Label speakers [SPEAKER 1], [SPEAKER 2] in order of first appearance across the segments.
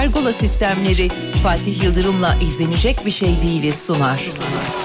[SPEAKER 1] Pergola sistemleri Fatih Yıldırım'la izlenecek bir şey değiliz sunar.
[SPEAKER 2] Bir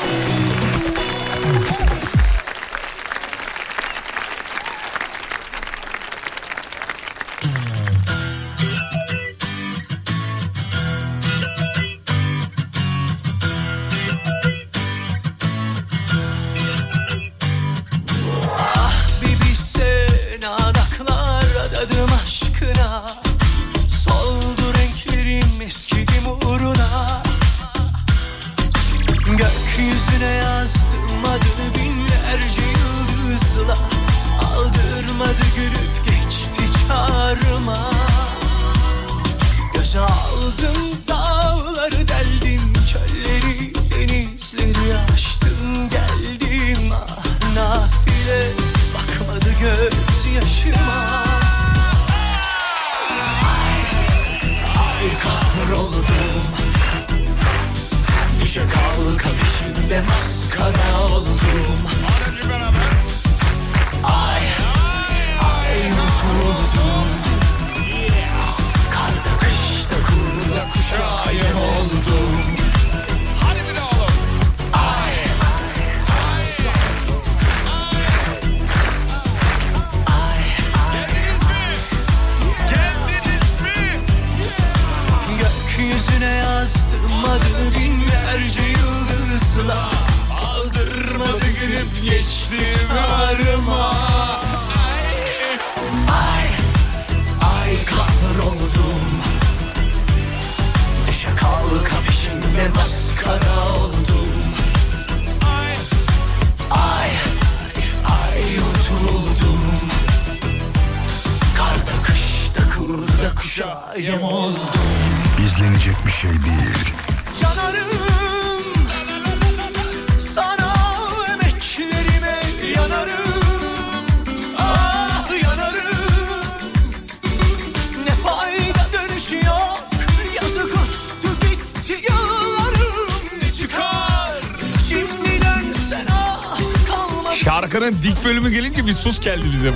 [SPEAKER 3] Şarkının dik bölümü gelince bir sus geldi bize.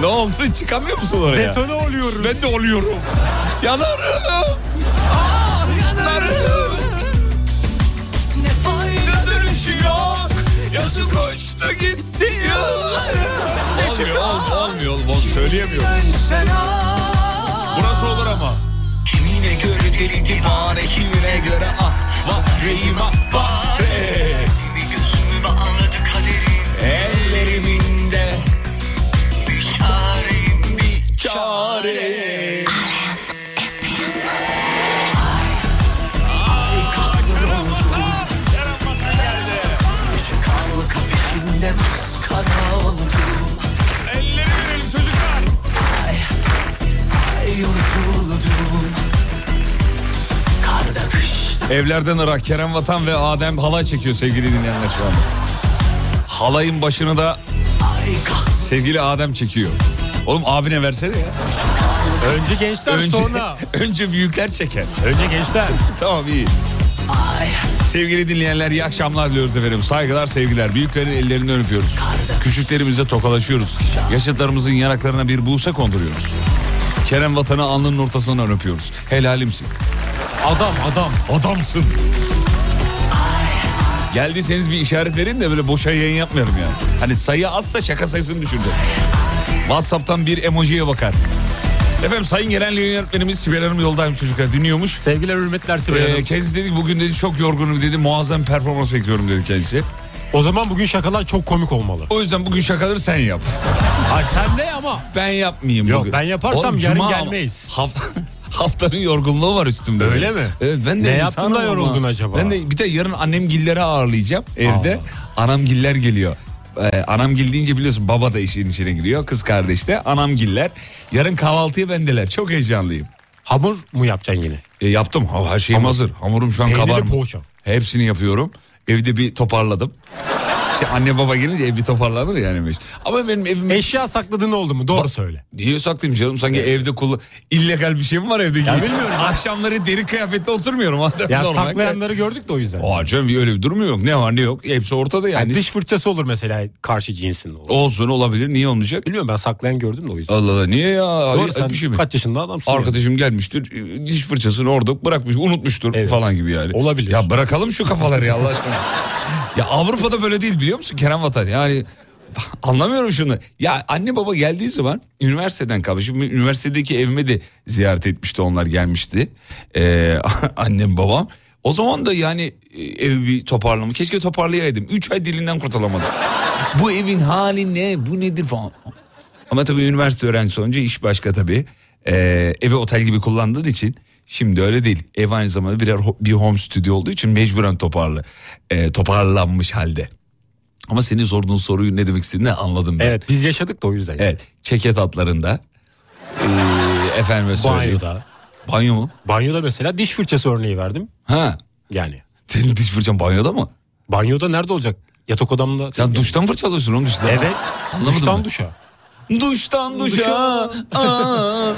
[SPEAKER 3] ne oldu çıkamıyor musun oraya?
[SPEAKER 4] Detone oluyorum.
[SPEAKER 3] Ben de oluyorum. Yanarım.
[SPEAKER 2] Ah yanarım Ne fayda dönüşü yok Yazık uçtu gitti yıllarım
[SPEAKER 3] Olmuyor,
[SPEAKER 2] çıkar
[SPEAKER 3] ol- olmuyor, olmuyor. Söyleyemiyorum. Burası olur ama.
[SPEAKER 2] Kimine göre deli divane Kimine göre ah Vahreyim ah vahre
[SPEAKER 3] Evlerden Irak, Kerem Vatan ve Adem halay çekiyor sevgili dinleyenler şu anda. Halayın başını da sevgili Adem çekiyor. Oğlum abine versene ya.
[SPEAKER 4] Önce gençler
[SPEAKER 3] Önce,
[SPEAKER 4] sonra.
[SPEAKER 3] önce büyükler çeker.
[SPEAKER 4] Önce gençler.
[SPEAKER 3] Tamam iyi. Sevgili dinleyenler iyi akşamlar diliyoruz efendim. Saygılar sevgiler. Büyüklerin ellerinden öpüyoruz. Küçüklerimizle tokalaşıyoruz. Yaşıtlarımızın yanaklarına bir buğse konduruyoruz. Kerem Vatan'ı alnının ortasından öpüyoruz. Helalimsin.
[SPEAKER 4] Adam adam.
[SPEAKER 3] Adamsın. Geldiyseniz bir işaret verin de böyle boşa yayın yapmayalım yani. Hani sayı azsa şaka sayısını düşüreceğiz. Whatsapp'tan bir emojiye bakar. Efendim sayın gelen yönetmenimiz Sibel Hanım yoldayım çocuklar dinliyormuş.
[SPEAKER 4] Sevgiler hürmetler Sibel
[SPEAKER 3] Ee,
[SPEAKER 4] Hanım.
[SPEAKER 3] kendisi dedi bugün dedi çok yorgunum dedi muazzam performans bekliyorum dedi kendisi.
[SPEAKER 4] O zaman bugün şakalar çok komik olmalı.
[SPEAKER 3] O yüzden bugün şakaları sen yap.
[SPEAKER 4] Hayır sen de ama.
[SPEAKER 3] Ben yapmayayım
[SPEAKER 4] Yok,
[SPEAKER 3] bugün.
[SPEAKER 4] ben yaparsam yarın
[SPEAKER 3] cuma ama
[SPEAKER 4] gelmeyiz.
[SPEAKER 3] Hafta, haftanın yorgunluğu var üstümde.
[SPEAKER 4] Öyle mi?
[SPEAKER 3] Evet ben de
[SPEAKER 4] Ne yaptın da
[SPEAKER 3] ama.
[SPEAKER 4] yoruldun acaba?
[SPEAKER 3] Ben de bir de yarın annemgilleri ağırlayacağım evde. Anamgiller geliyor. Ee, anamgil deyince biliyorsun baba da işin içine giriyor. Kız kardeş de anamgiller. Yarın kahvaltıya bendeler. Çok heyecanlıyım.
[SPEAKER 4] Hamur mu yapacaksın yine?
[SPEAKER 3] E, yaptım. Her şeyim
[SPEAKER 4] Hamur.
[SPEAKER 3] hazır. Hamurum şu an
[SPEAKER 4] Peynirli
[SPEAKER 3] kabarmış.
[SPEAKER 4] poğaça.
[SPEAKER 3] Hepsini yapıyorum. Evde bir toparladım. İşte anne baba gelince ev bir toparlanır yani. Ama benim evim...
[SPEAKER 4] Eşya sakladığın oldu mu? Doğru söyle.
[SPEAKER 3] Niye saklayayım canım? Sanki evde kullan... illegal bir şey mi var evde?
[SPEAKER 4] Ya bilmiyorum.
[SPEAKER 3] Akşamları deri kıyafette oturmuyorum. Adam
[SPEAKER 4] Ya
[SPEAKER 3] normal.
[SPEAKER 4] saklayanları gördük de o yüzden.
[SPEAKER 3] Aa canım öyle bir durum yok. Ne var ne yok. Hepsi ortada yani.
[SPEAKER 4] Yani dış fırçası olur mesela karşı cinsin. Olur.
[SPEAKER 3] Olsun olabilir. Niye olmayacak?
[SPEAKER 4] Biliyorum ben saklayan gördüm de o yüzden.
[SPEAKER 3] Allah Allah niye ya?
[SPEAKER 4] Doğru
[SPEAKER 3] Hayır,
[SPEAKER 4] sen
[SPEAKER 3] bir şey mi?
[SPEAKER 4] kaç yaşında adamsın? yani.
[SPEAKER 3] Arkadaşım gelmiştir e, diş fırçasını orada bırakmış unutmuştur
[SPEAKER 4] Evet.
[SPEAKER 3] falan gibi yani.
[SPEAKER 4] Olabilir.
[SPEAKER 3] Ya bırakalım şu kafaları ya Allah aşkına. ya Avrupa'da böyle değil biliyor musun Kerem Vatan yani anlamıyorum şunu. Ya anne baba geldiği zaman üniversiteden kalmış. Şimdi üniversitedeki evime de ziyaret etmişti onlar gelmişti. Ee, annem babam. O zaman da yani e, ev bir toparlama. Keşke toparlayaydım. Üç ay dilinden kurtulamadım. bu evin hali ne? Bu nedir falan. Ama tabii üniversite öğrencisi olunca iş başka tabii. Ee, evi otel gibi kullandığı için şimdi öyle değil. Ev aynı zamanda birer bir home stüdyo olduğu için mecburen toparlı. Ee, toparlanmış halde. Ama senin sorduğun soruyu ne demek istediğini anladım ben.
[SPEAKER 4] Evet biz yaşadık da o yüzden. yani.
[SPEAKER 3] Evet. Çeket atlarında. Ee, efendime söyleyeyim.
[SPEAKER 4] Banyoda.
[SPEAKER 3] Banyo mu?
[SPEAKER 4] Banyoda mesela diş fırçası örneği verdim.
[SPEAKER 3] Ha.
[SPEAKER 4] Yani
[SPEAKER 3] Senin diş fırçan banyoda mı?
[SPEAKER 4] banyoda nerede olacak? Yatak odamda.
[SPEAKER 3] Sen duştan fırçalıyorsun oğlum duştan.
[SPEAKER 4] Evet.
[SPEAKER 3] Anlamadım
[SPEAKER 4] duştan
[SPEAKER 3] ben.
[SPEAKER 4] duşa.
[SPEAKER 3] Duştan duşa. Aa.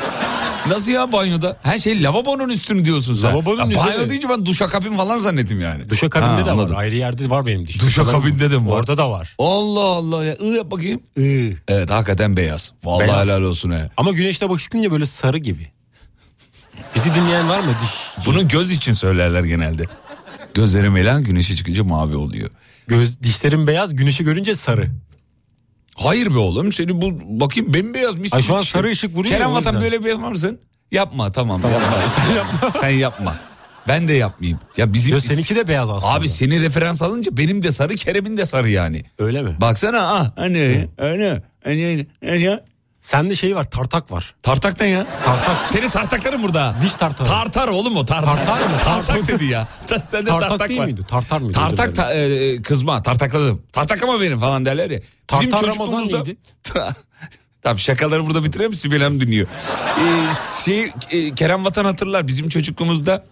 [SPEAKER 3] Nasıl ya banyoda? Her şey lavabonun üstünü diyorsun sen.
[SPEAKER 4] Lavabonun
[SPEAKER 3] Ya Banyo deyince ben duşakabin falan zannettim yani.
[SPEAKER 4] Duşa kabinde
[SPEAKER 3] Ha,
[SPEAKER 4] de
[SPEAKER 3] anladım.
[SPEAKER 4] var. Ayrı yerde var benim diş.
[SPEAKER 3] Duşa
[SPEAKER 4] fırçalarım.
[SPEAKER 3] kabinde de mi var?
[SPEAKER 4] Orada da var.
[SPEAKER 3] Allah Allah ya. I yap bakayım.
[SPEAKER 4] Iı.
[SPEAKER 3] Evet hakikaten beyaz. Vallahi
[SPEAKER 4] Beyaz.
[SPEAKER 3] helal olsun he.
[SPEAKER 4] Ama güneşte bakışınca böyle sarı gibi. Bizi dinleyen var mı diş?
[SPEAKER 3] Bunu göz için söylerler genelde. Gözlerim elan güneşe çıkınca mavi oluyor.
[SPEAKER 4] Göz dişlerin beyaz, güneşi görünce sarı.
[SPEAKER 3] Hayır be oğlum senin bu bakayım bembeyaz mis
[SPEAKER 4] Ay şu an sarı ışık vuruyor
[SPEAKER 3] Kerem Vatan böyle bir yapar mısın? Yapma tamam. yapma.
[SPEAKER 4] Sen yapma.
[SPEAKER 3] Sen yapma. Ben de yapmayayım. Ya bizim
[SPEAKER 4] Yo, seninki de beyaz aslında.
[SPEAKER 3] Abi seni referans alınca benim de sarı Kerem'in de sarı yani.
[SPEAKER 4] Öyle mi?
[SPEAKER 3] Baksana ah hani hani hani hani
[SPEAKER 4] Sende şey var, tartak var.
[SPEAKER 3] Tartak ne ya?
[SPEAKER 4] Tartak.
[SPEAKER 3] Seni tartakların burada.
[SPEAKER 4] Diş tartağı.
[SPEAKER 3] Tartar oğlum o tartar.
[SPEAKER 4] Tartar mı?
[SPEAKER 3] Tartak dedi ya. Sende
[SPEAKER 4] Tartak,
[SPEAKER 3] tartak,
[SPEAKER 4] değil
[SPEAKER 3] var.
[SPEAKER 4] miydi? Tartar mıydı?
[SPEAKER 3] Tartak ta- e, kızma tartakladım. Tartaklama benim falan derler ya. Bizim
[SPEAKER 4] Tartar Ramazan
[SPEAKER 3] çocukluğumuzda...
[SPEAKER 4] neydi?
[SPEAKER 3] tamam şakaları burada bitireyim Sibel Hanım dinliyor. Ee, şey, e, Kerem Vatan hatırlar bizim çocukluğumuzda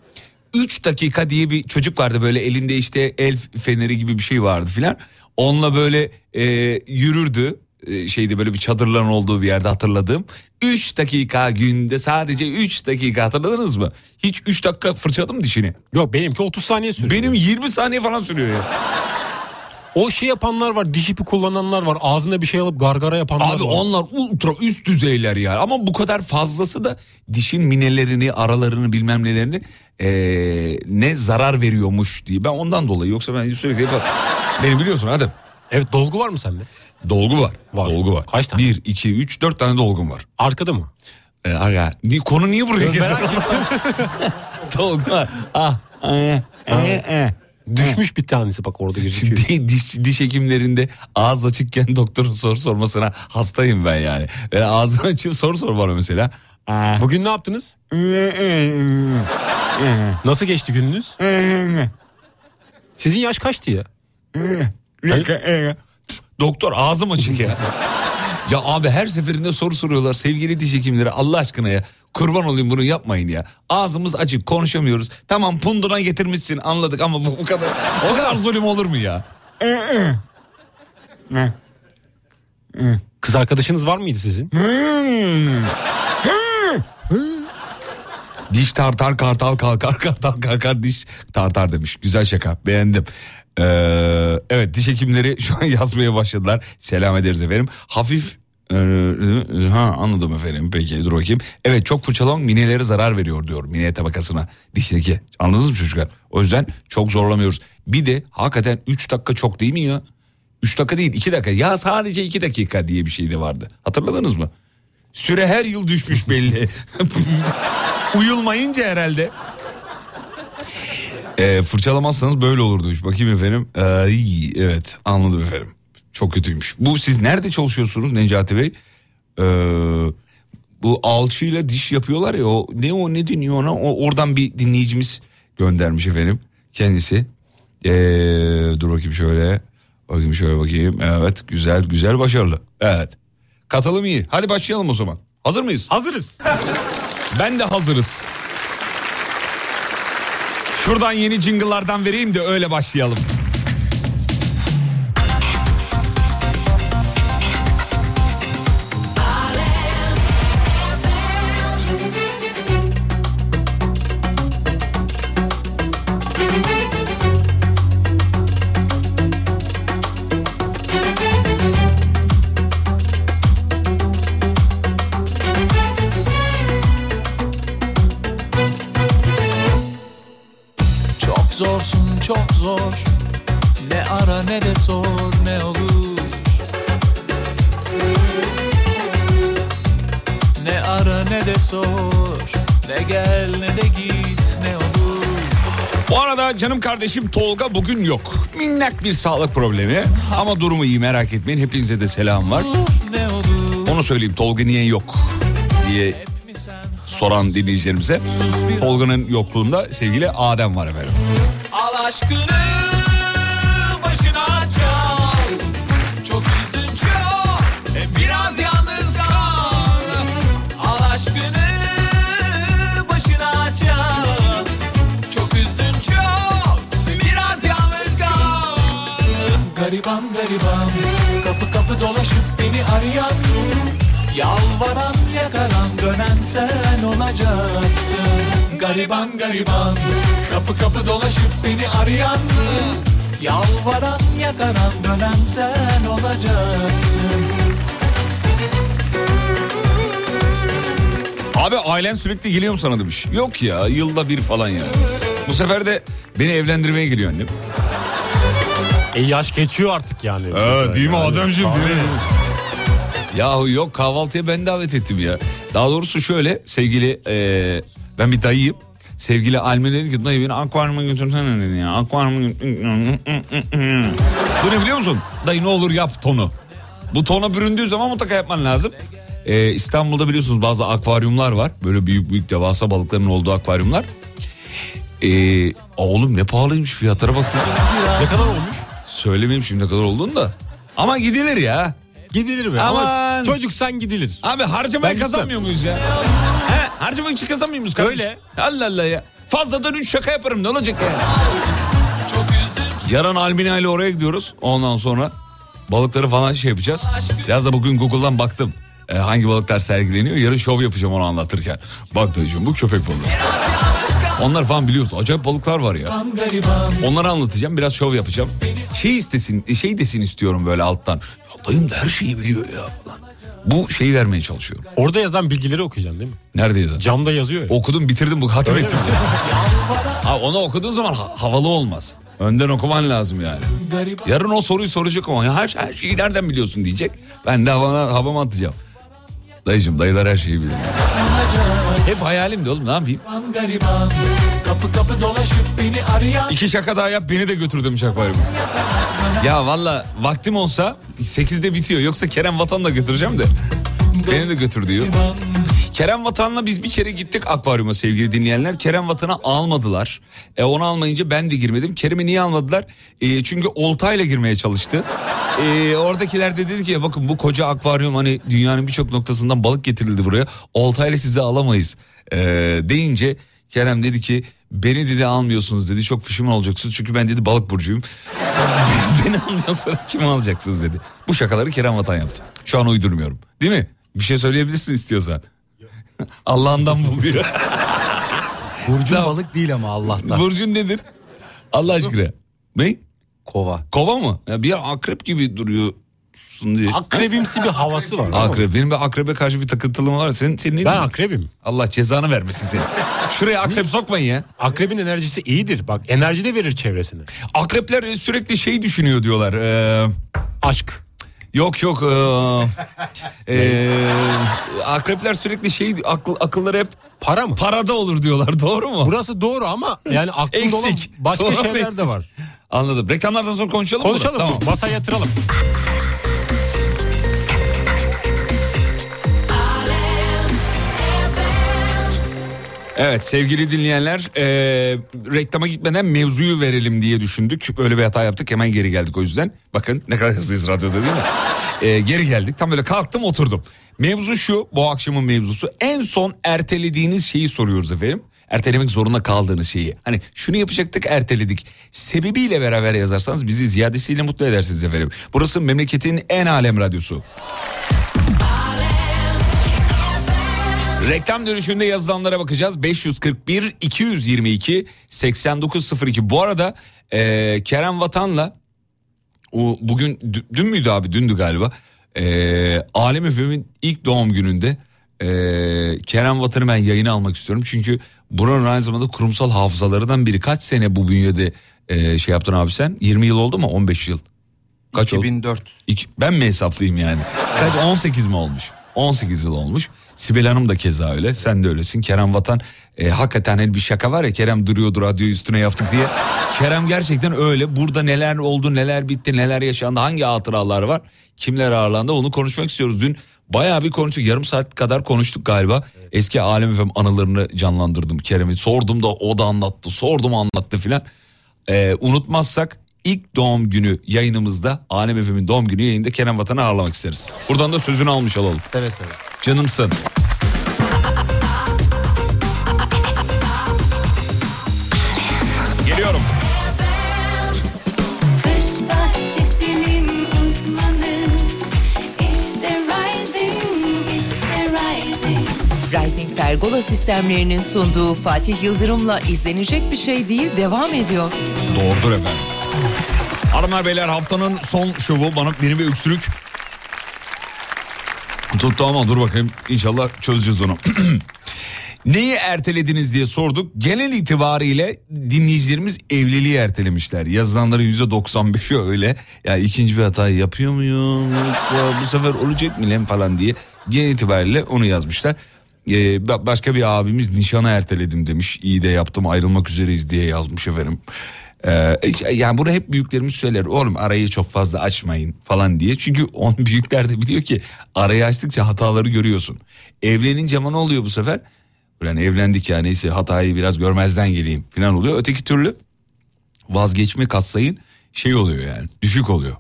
[SPEAKER 3] 3 dakika diye bir çocuk vardı böyle elinde işte el feneri gibi bir şey vardı filan. Onunla böyle e, yürürdü. E, şeydi böyle bir çadırların olduğu bir yerde hatırladığım. 3 dakika günde sadece 3 dakika hatırladınız mı? Hiç 3 dakika fırçaladım dişini?
[SPEAKER 4] Yok benimki 30 saniye sürüyor.
[SPEAKER 3] Benim 20 saniye falan sürüyor ya.
[SPEAKER 4] O şey yapanlar var, diş ipi kullananlar var. Ağzına bir şey alıp gargara yapanlar
[SPEAKER 3] Abi
[SPEAKER 4] var.
[SPEAKER 3] onlar ultra üst düzeyler yani. Ama bu kadar fazlası da dişin minelerini, aralarını bilmem nelerini ee, ne zarar veriyormuş diye. Ben ondan dolayı yoksa ben sürekli yaparım. Beni biliyorsun hadi.
[SPEAKER 4] Evet dolgu var mı sende?
[SPEAKER 3] Dolgu var.
[SPEAKER 4] Var.
[SPEAKER 3] Dolgu var.
[SPEAKER 4] Kaç tane?
[SPEAKER 3] 1, 2, 3, 4 tane dolgum var.
[SPEAKER 4] Arkada mı?
[SPEAKER 3] Ee, aga, ni- konu niye buraya geldi? Dolgu var. Ah, eh, eh, eh.
[SPEAKER 4] Düşmüş bir tanesi bak orada gözüküyor.
[SPEAKER 3] Di- diş, diş hekimlerinde ağız açıkken doktorun soru sormasına hastayım ben yani. Böyle ağzını açıyor soru sor bana mesela. Ah.
[SPEAKER 4] Bugün ne yaptınız? Nasıl geçti gününüz? Sizin yaş kaçtı ya?
[SPEAKER 3] Doktor ağzım açık ya. ya abi her seferinde soru soruyorlar sevgili diş hekimleri Allah aşkına ya. Kurban olayım bunu yapmayın ya. Ağzımız açık konuşamıyoruz. Tamam punduna getirmişsin anladık ama bu, bu kadar o kadar zulüm olur mu ya?
[SPEAKER 4] Kız arkadaşınız var mıydı sizin?
[SPEAKER 3] Diş tartar kartal kalkar kartal kalkar diş tartar demiş. Güzel şaka beğendim. Ee, evet diş hekimleri şu an yazmaya başladılar. Selam ederiz efendim. Hafif ee, ha anladım efendim peki dur bakayım. Evet çok fırçalamak minelere zarar veriyor diyor mine tabakasına dişteki. Anladınız mı çocuklar? O yüzden çok zorlamıyoruz. Bir de hakikaten 3 dakika çok değil mi ya? 3 dakika değil 2 dakika ya sadece 2 dakika diye bir şey de vardı. Hatırladınız mı? Süre her yıl düşmüş belli. Uyulmayınca herhalde. Ee, fırçalamazsanız böyle olur demiş. Bakayım efendim. Ee, iyi, evet anladım efendim. Çok kötüymüş. Bu siz nerede çalışıyorsunuz Necati Bey? Ee, bu alçıyla diş yapıyorlar ya o ne o ne deniyor ona o, oradan bir dinleyicimiz göndermiş efendim kendisi. Ee, dur bakayım şöyle bakayım şöyle bakayım evet güzel güzel başarılı evet katılım iyi hadi başlayalım o zaman hazır mıyız?
[SPEAKER 4] Hazırız.
[SPEAKER 3] Ben de hazırız. Şuradan yeni jingle'lardan vereyim de öyle başlayalım. Canım kardeşim Tolga bugün yok. Minnak bir sağlık problemi ama durumu iyi merak etmeyin. Hepinize de selam var. Onu söyleyeyim Tolga niye yok diye soran dinleyicilerimize. Tolga'nın yokluğunda sevgili Adem var efendim.
[SPEAKER 5] Al aşkını Gariban gariban kapı kapı dolaşıp beni arayan Yalvaran yakaran dönen sen olacaksın Gariban gariban kapı kapı dolaşıp seni arayan Yalvaran yakaran dönen sen olacaksın
[SPEAKER 3] Abi ailen sürekli geliyor mu sana demiş. Yok ya yılda bir falan ya. Bu sefer de beni evlendirmeye geliyor annem.
[SPEAKER 4] E yaş geçiyor artık yani.
[SPEAKER 3] Evet değil mi
[SPEAKER 4] Yani,
[SPEAKER 3] Ademciğim değil mi? Yahu yok kahvaltıya ben davet ettim ya. Daha doğrusu şöyle sevgili e, ben bir dayıyım. Sevgili Alme dedi ki dayı beni akvaryuma götürsene dedi ya. Akvaryuma Bu ne biliyor musun? Dayı ne olur yap tonu. Bu tona büründüğü zaman mutlaka yapman lazım. E, İstanbul'da biliyorsunuz bazı akvaryumlar var. Böyle büyük büyük devasa balıkların olduğu akvaryumlar. E, oğlum ne pahalıymış fiyatlara baktım.
[SPEAKER 4] Ne kadar olmuş?
[SPEAKER 3] Söylemeyeyim şimdi ne kadar olduğunu da. Ama gidilir ya.
[SPEAKER 4] Gidilir mi?
[SPEAKER 3] Aman.
[SPEAKER 4] Ama çocuksan gidilir.
[SPEAKER 3] Abi harcamayı
[SPEAKER 4] Ben
[SPEAKER 3] kazanmıyor muyuz ya? He, harcamak için kazanmıyor muyuz kardeşim?
[SPEAKER 4] Öyle.
[SPEAKER 3] Allah Allah ya. Fazladan üç şaka yaparım ne olacak ya? Yarın Almina ile oraya gidiyoruz. Ondan sonra balıkları falan şey yapacağız. Biraz da bugün Google'dan baktım. Ee, hangi balıklar sergileniyor. Yarın şov yapacağım onu anlatırken. Bak dayıcığım bu köpek balığı. Onlar falan biliyorsun. Acayip balıklar var ya. Onları anlatacağım. Biraz şov yapacağım. Şey istesin, şey desin istiyorum böyle alttan. Ya dayım da her şeyi biliyor ya falan. Bu şeyi vermeye çalışıyorum.
[SPEAKER 4] Orada yazan bilgileri okuyacaksın değil mi?
[SPEAKER 3] Nerede yazar?
[SPEAKER 4] Camda yazıyor ya.
[SPEAKER 3] Okudum bitirdim bu hatim ettim. ha, onu okuduğun zaman ha- havalı olmaz. Önden okuman lazım yani. Yarın o soruyu soracak ama ya her, her şeyi nereden biliyorsun diyecek. Ben de havana, havama atacağım. Dayıcım dayılar her şeyi biliyor. Hep hayalimdi oğlum ne yapayım?
[SPEAKER 5] Kapı kapı dolaşıp beni arayan
[SPEAKER 3] İki şaka daha yap beni de götür demiş akvaryuma. Ya valla vaktim olsa 8'de bitiyor. Yoksa Kerem Vatan'la götüreceğim de. Beni de götür diyor. Kerem Vatan'la biz bir kere gittik akvaryuma sevgili dinleyenler. Kerem Vatan'ı almadılar. E onu almayınca ben de girmedim. Kerem'i niye almadılar? E, çünkü oltayla girmeye çalıştı. E, oradakiler de dedi ki bakın bu koca akvaryum hani dünyanın birçok noktasından balık getirildi buraya. Oltayla sizi alamayız e, deyince Kerem dedi ki beni dedi almıyorsunuz dedi. Çok pişman olacaksınız çünkü ben dedi balık burcuyum. beni almıyorsanız kimi alacaksınız dedi. Bu şakaları Kerem Vatan yaptı. Şu an uydurmuyorum. Değil mi? Bir şey söyleyebilirsin istiyorsan. Allah'ından bul diyor.
[SPEAKER 6] Burcun
[SPEAKER 3] Tamam.
[SPEAKER 6] balık değil ama Allah'tan.
[SPEAKER 3] Burcun nedir? Allah aşkına. Ne?
[SPEAKER 6] Kova.
[SPEAKER 3] Kova mı? Ya bir akrep gibi duruyorsun diye.
[SPEAKER 4] Akrebimsi bir havası var. değil?
[SPEAKER 3] Akrep. Benim bir akrebe karşı bir takıntılım var. Senin, senin ne
[SPEAKER 4] Ben
[SPEAKER 3] diyorsun?
[SPEAKER 4] akrebim.
[SPEAKER 3] Allah cezanı vermesin seni. Şuraya akrep sokmayın ya.
[SPEAKER 4] Akrebin enerjisi iyidir. Bak enerji de verir çevresine.
[SPEAKER 3] Akrepler sürekli şey düşünüyor diyorlar. Ee,
[SPEAKER 4] Aşk.
[SPEAKER 3] Yok yok. ee, ee, akrepler sürekli şey akıl, akılları hep
[SPEAKER 4] Para mı?
[SPEAKER 3] parada olur diyorlar. Doğru mu?
[SPEAKER 4] Burası doğru ama yani aklında olan
[SPEAKER 3] Eksik.
[SPEAKER 4] başka
[SPEAKER 3] Doğru,
[SPEAKER 4] şeyler
[SPEAKER 3] eksik.
[SPEAKER 4] de var.
[SPEAKER 3] Anladım. Reklamlardan sonra konuşalım mı?
[SPEAKER 4] Konuşalım
[SPEAKER 3] Tamam.
[SPEAKER 4] mı? Masaya yatıralım.
[SPEAKER 3] Evet sevgili dinleyenler e, reklama gitmeden mevzuyu verelim diye düşündük. Böyle bir hata yaptık hemen geri geldik o yüzden. Bakın ne kadar hızlıyız radyoda değil mi? E, geri geldik tam böyle kalktım oturdum. Mevzu şu bu akşamın mevzusu en son ertelediğiniz şeyi soruyoruz efendim. Ertelemek zorunda kaldığınız şeyi. Hani şunu yapacaktık erteledik. Sebebiyle beraber yazarsanız bizi ziyadesiyle mutlu edersiniz efendim. Burası memleketin en alem radyosu. Reklam dönüşünde yazılanlara bakacağız. 541 222 8902. Bu arada e, Kerem Vatan'la o bugün dü- dün müydü abi dündü galiba. E, Alem Efem'in ilk doğum gününde Ee, Kerem Vatan'ı ben yayına almak istiyorum. Çünkü buranın aynı zamanda kurumsal hafızalarından biri. Kaç sene bu bünyede e, şey yaptın abi sen? 20 yıl oldu mu? 15 yıl. Kaç oldu?
[SPEAKER 6] 2004.
[SPEAKER 3] İki- ben mi hesaplayayım yani? Kaç 18 mi olmuş? 18 yıl olmuş. Sibel Hanım da keza öyle. Sen de öylesin. Kerem Vatan e, hakikaten hani bir şaka var ya Kerem duruyordu radyoyu üstüne yaptık diye. Kerem gerçekten öyle. Burada neler oldu, neler bitti, neler yaşandı, hangi hatıralar var, kimler ağırlandı onu konuşmak istiyoruz. Dün bayağı bir konuştuk. Yarım saat kadar konuştuk galiba. Eski Alem Efem anılarını canlandırdım Kerem'i. Sordum da o da anlattı. Sordum anlattı filan. Ee, unutmazsak ilk doğum günü yayınımızda Alem Efem'in doğum günü yayında Kerem Vatan'ı ağırlamak isteriz. Buradan da sözünü almış olalım.
[SPEAKER 6] Seve seve.
[SPEAKER 3] Canımsın. Geliyorum.
[SPEAKER 7] Rising
[SPEAKER 1] Pergola sistemlerinin sunduğu Fatih Yıldırım'la izlenecek bir şey değil devam ediyor.
[SPEAKER 3] Doğrudur efendim. Hanımlar beyler haftanın son şovu bana benim bir öksürük tuttu ama dur bakayım inşallah çözeceğiz onu. Neyi ertelediniz diye sorduk. Genel itibariyle dinleyicilerimiz evliliği ertelemişler. Yazılanların %95'i öyle. Ya ikinci bir hata yapıyor muyum yoksa bu sefer olacak mı lan falan diye. Genel itibariyle onu yazmışlar. Ee, ba- başka bir abimiz nişanı erteledim demiş. İyi de yaptım ayrılmak üzereyiz diye yazmış efendim. Ee, yani bunu hep büyüklerimiz söyler. Oğlum arayı çok fazla açmayın falan diye. Çünkü on büyükler de biliyor ki arayı açtıkça hataları görüyorsun. Evlenince ama ne oluyor bu sefer? Yani evlendik ya neyse hatayı biraz görmezden geleyim falan oluyor. Öteki türlü vazgeçme katsayın şey oluyor yani düşük oluyor.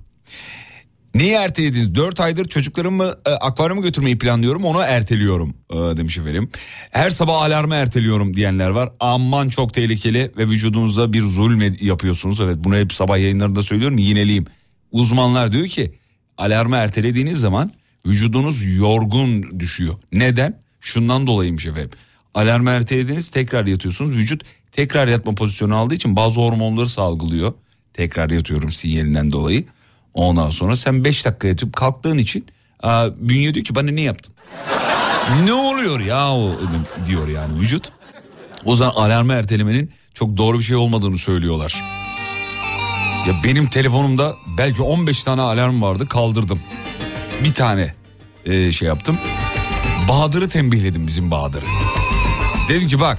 [SPEAKER 3] Neyi ertelediniz? 4 aydır çocuklarımı e, akvaryuma götürmeyi planlıyorum onu erteliyorum e, demiş efendim. Her sabah alarmı erteliyorum diyenler var. Aman çok tehlikeli ve vücudunuza bir zulm yapıyorsunuz. Evet bunu hep sabah yayınlarında söylüyorum yineleyeyim. Uzmanlar diyor ki alarmı ertelediğiniz zaman vücudunuz yorgun düşüyor. Neden? Şundan dolayıymış efendim. Alarmı ertelediniz tekrar yatıyorsunuz. Vücut tekrar yatma pozisyonu aldığı için bazı hormonları salgılıyor. Tekrar yatıyorum sinyalinden dolayı. Ondan sonra sen 5 dakika yatıp kalktığın için aa, bünye diyor ki bana ne yaptın? ne oluyor ya o diyor yani vücut. O zaman alarmı ertelemenin çok doğru bir şey olmadığını söylüyorlar. Ya benim telefonumda belki 15 tane alarm vardı kaldırdım. Bir tane e, şey yaptım. Bahadır'ı tembihledim bizim Bahadır'ı. Dedim ki bak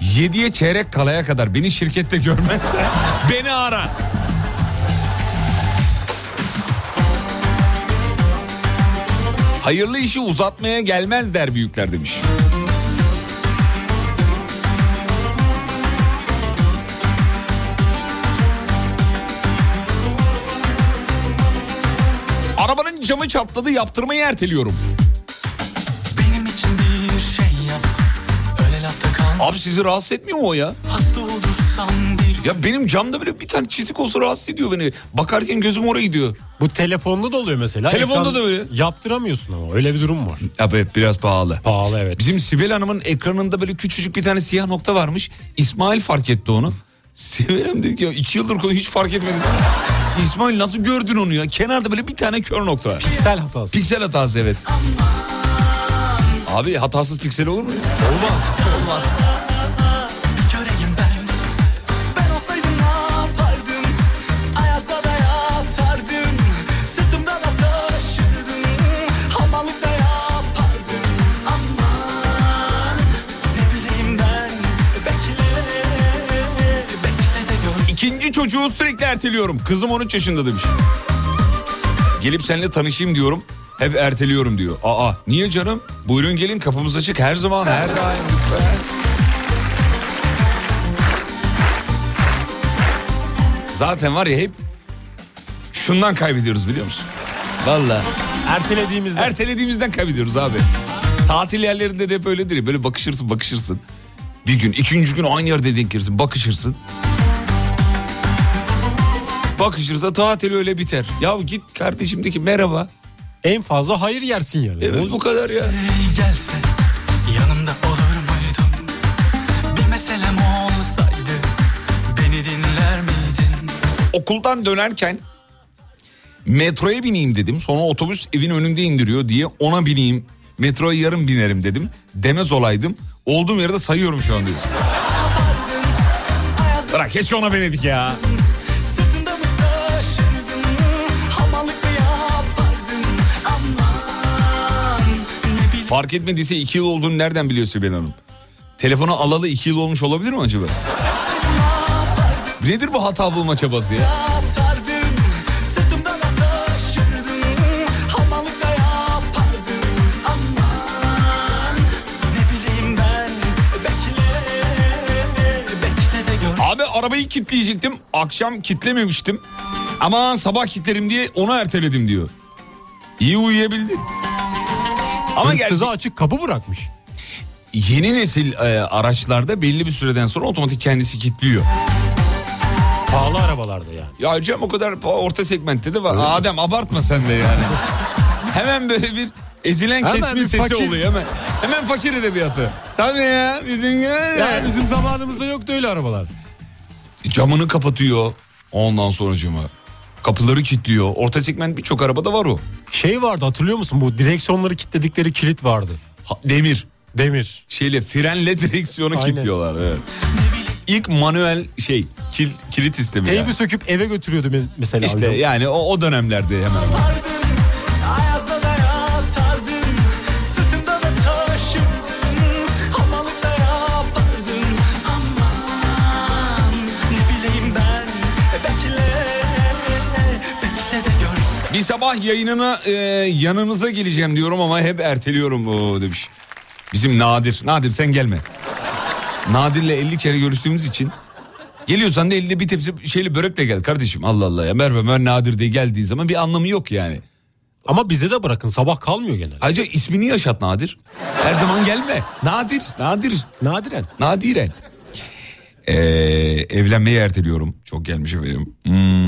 [SPEAKER 3] 7'ye çeyrek kalaya kadar beni şirkette görmezse beni ara. Hayırlı işi uzatmaya gelmez der büyükler demiş. Arabanın camı çatladı yaptırmayı erteliyorum.
[SPEAKER 5] Benim için bir şey yap Öyle lafta kal
[SPEAKER 3] Abi sizi rahatsız etmiyor mu o ya?
[SPEAKER 5] Hasta olursam
[SPEAKER 3] Ya benim camda böyle bir tane çizik olsa rahatsız ediyor beni. Bakarken gözüm oraya gidiyor.
[SPEAKER 4] Bu telefonda da oluyor mesela.
[SPEAKER 3] Telefonda
[SPEAKER 4] Ekran
[SPEAKER 3] da öyle.
[SPEAKER 4] Yaptıramıyorsun ama öyle bir durum var.
[SPEAKER 3] Abi biraz pahalı.
[SPEAKER 4] Pahalı evet.
[SPEAKER 3] Bizim Sibel Hanım'ın ekranında böyle küçücük bir tane siyah nokta varmış. İsmail fark etti onu. Sibel Hanım dedi ki ya iki yıldır konu hiç fark etmedim. İsmail nasıl gördün onu ya? Kenarda böyle bir tane kör nokta var.
[SPEAKER 4] Piksel hatası.
[SPEAKER 3] Piksel hatası evet. Abi hatasız piksel olur mu? ya?
[SPEAKER 5] olmaz
[SPEAKER 3] çocuğu sürekli erteliyorum. Kızım 13 yaşında demiş. Gelip seninle tanışayım diyorum. Hep erteliyorum diyor. Aa niye canım? Buyurun gelin kapımız açık her zaman her daim lütfen. Zaten var ya hep şundan kaybediyoruz biliyor musun? Valla.
[SPEAKER 4] Ertelediğimizde.
[SPEAKER 3] Ertelediğimizden kaybediyoruz abi. Tatil yerlerinde de hep öyledir ya. Böyle bakışırsın bakışırsın. Bir gün ikinci gün aynı yerde denk gelirsin bakışırsın. Bakışırsa tatil öyle biter. Ya git kardeşim de ki merhaba.
[SPEAKER 4] en fazla hayır yersin yani.
[SPEAKER 3] Evet bu kadar ya.
[SPEAKER 5] gelse yanımda olur muydun? Bir meselem olsaydı beni dinler miydin?
[SPEAKER 3] Okuldan dönerken metroya bineyim dedim. Sonra otobüs evin önünde indiriyor diye ona bineyim Metroya yarım binerim dedim. Demez olaydım. Olduğum yerde sayıyorum şu an diyorsun. Bırak keşke ona venedik ya. Fark etmediyse iki yıl olduğunu nereden biliyor Sibel Hanım? Telefonu alalı iki yıl olmuş olabilir mi acaba? Nedir bu hata bulma çabası ya? Abi arabayı kilitleyecektim. Akşam kitlememiştim. Ama sabah kilitlerim diye onu erteledim diyor. İyi uyuyabildin. Ama gerçi
[SPEAKER 4] açık kapı bırakmış.
[SPEAKER 3] yeni nesil e, araçlarda belli bir süreden sonra otomatik kendisi kilitliyor.
[SPEAKER 4] Pahalı arabalarda yani.
[SPEAKER 3] Ya hocam o kadar orta segmentte de var. Adem abartma sen de yani. hemen böyle bir ezilen
[SPEAKER 4] Hemen
[SPEAKER 3] kesmin
[SPEAKER 4] bir
[SPEAKER 3] sesi
[SPEAKER 4] fakir-
[SPEAKER 3] oluyor hemen. Hemen fakir edebiyatı. Tabii ya bizim ya.
[SPEAKER 4] Yani bizim zamanımızda yoktu öyle arabalar.
[SPEAKER 3] Camını kapatıyor ondan sonra camı. Kapıları kilitliyor. Orta segment birçok arabada var o.
[SPEAKER 4] Şey vardı hatırlıyor musun bu direksiyonları kilitledikleri kilit vardı.
[SPEAKER 3] Ha- demir.
[SPEAKER 4] Demir.
[SPEAKER 3] Şeyle frenle direksiyonu
[SPEAKER 4] Aynen.
[SPEAKER 3] kilitliyorlar. Evet. İlk manuel şey kil, kilit sistemi.
[SPEAKER 4] Teybi
[SPEAKER 3] yani.
[SPEAKER 4] söküp eve götürüyordu me- mesela.
[SPEAKER 3] İşte
[SPEAKER 4] amcam.
[SPEAKER 3] yani o, o dönemlerde hemen. hemen. Bir sabah yayınına e, yanınıza geleceğim diyorum ama hep erteliyorum o demiş. Bizim Nadir. Nadir sen gelme. Nadir'le 50 kere görüştüğümüz için geliyorsan da elinde bir tepsi şeyli börek de gel kardeşim. Allah Allah ya Merve Mer Nadir diye geldiği zaman bir anlamı yok yani.
[SPEAKER 4] Ama bize de bırakın sabah kalmıyor genelde.
[SPEAKER 3] Ayrıca ismini yaşat Nadir. Her zaman gelme. Nadir, Nadir,
[SPEAKER 4] Nadiren.
[SPEAKER 3] Nadiren. Ee, evlenmeyi erteliyorum. Çok gelmiş efendim. Hmm,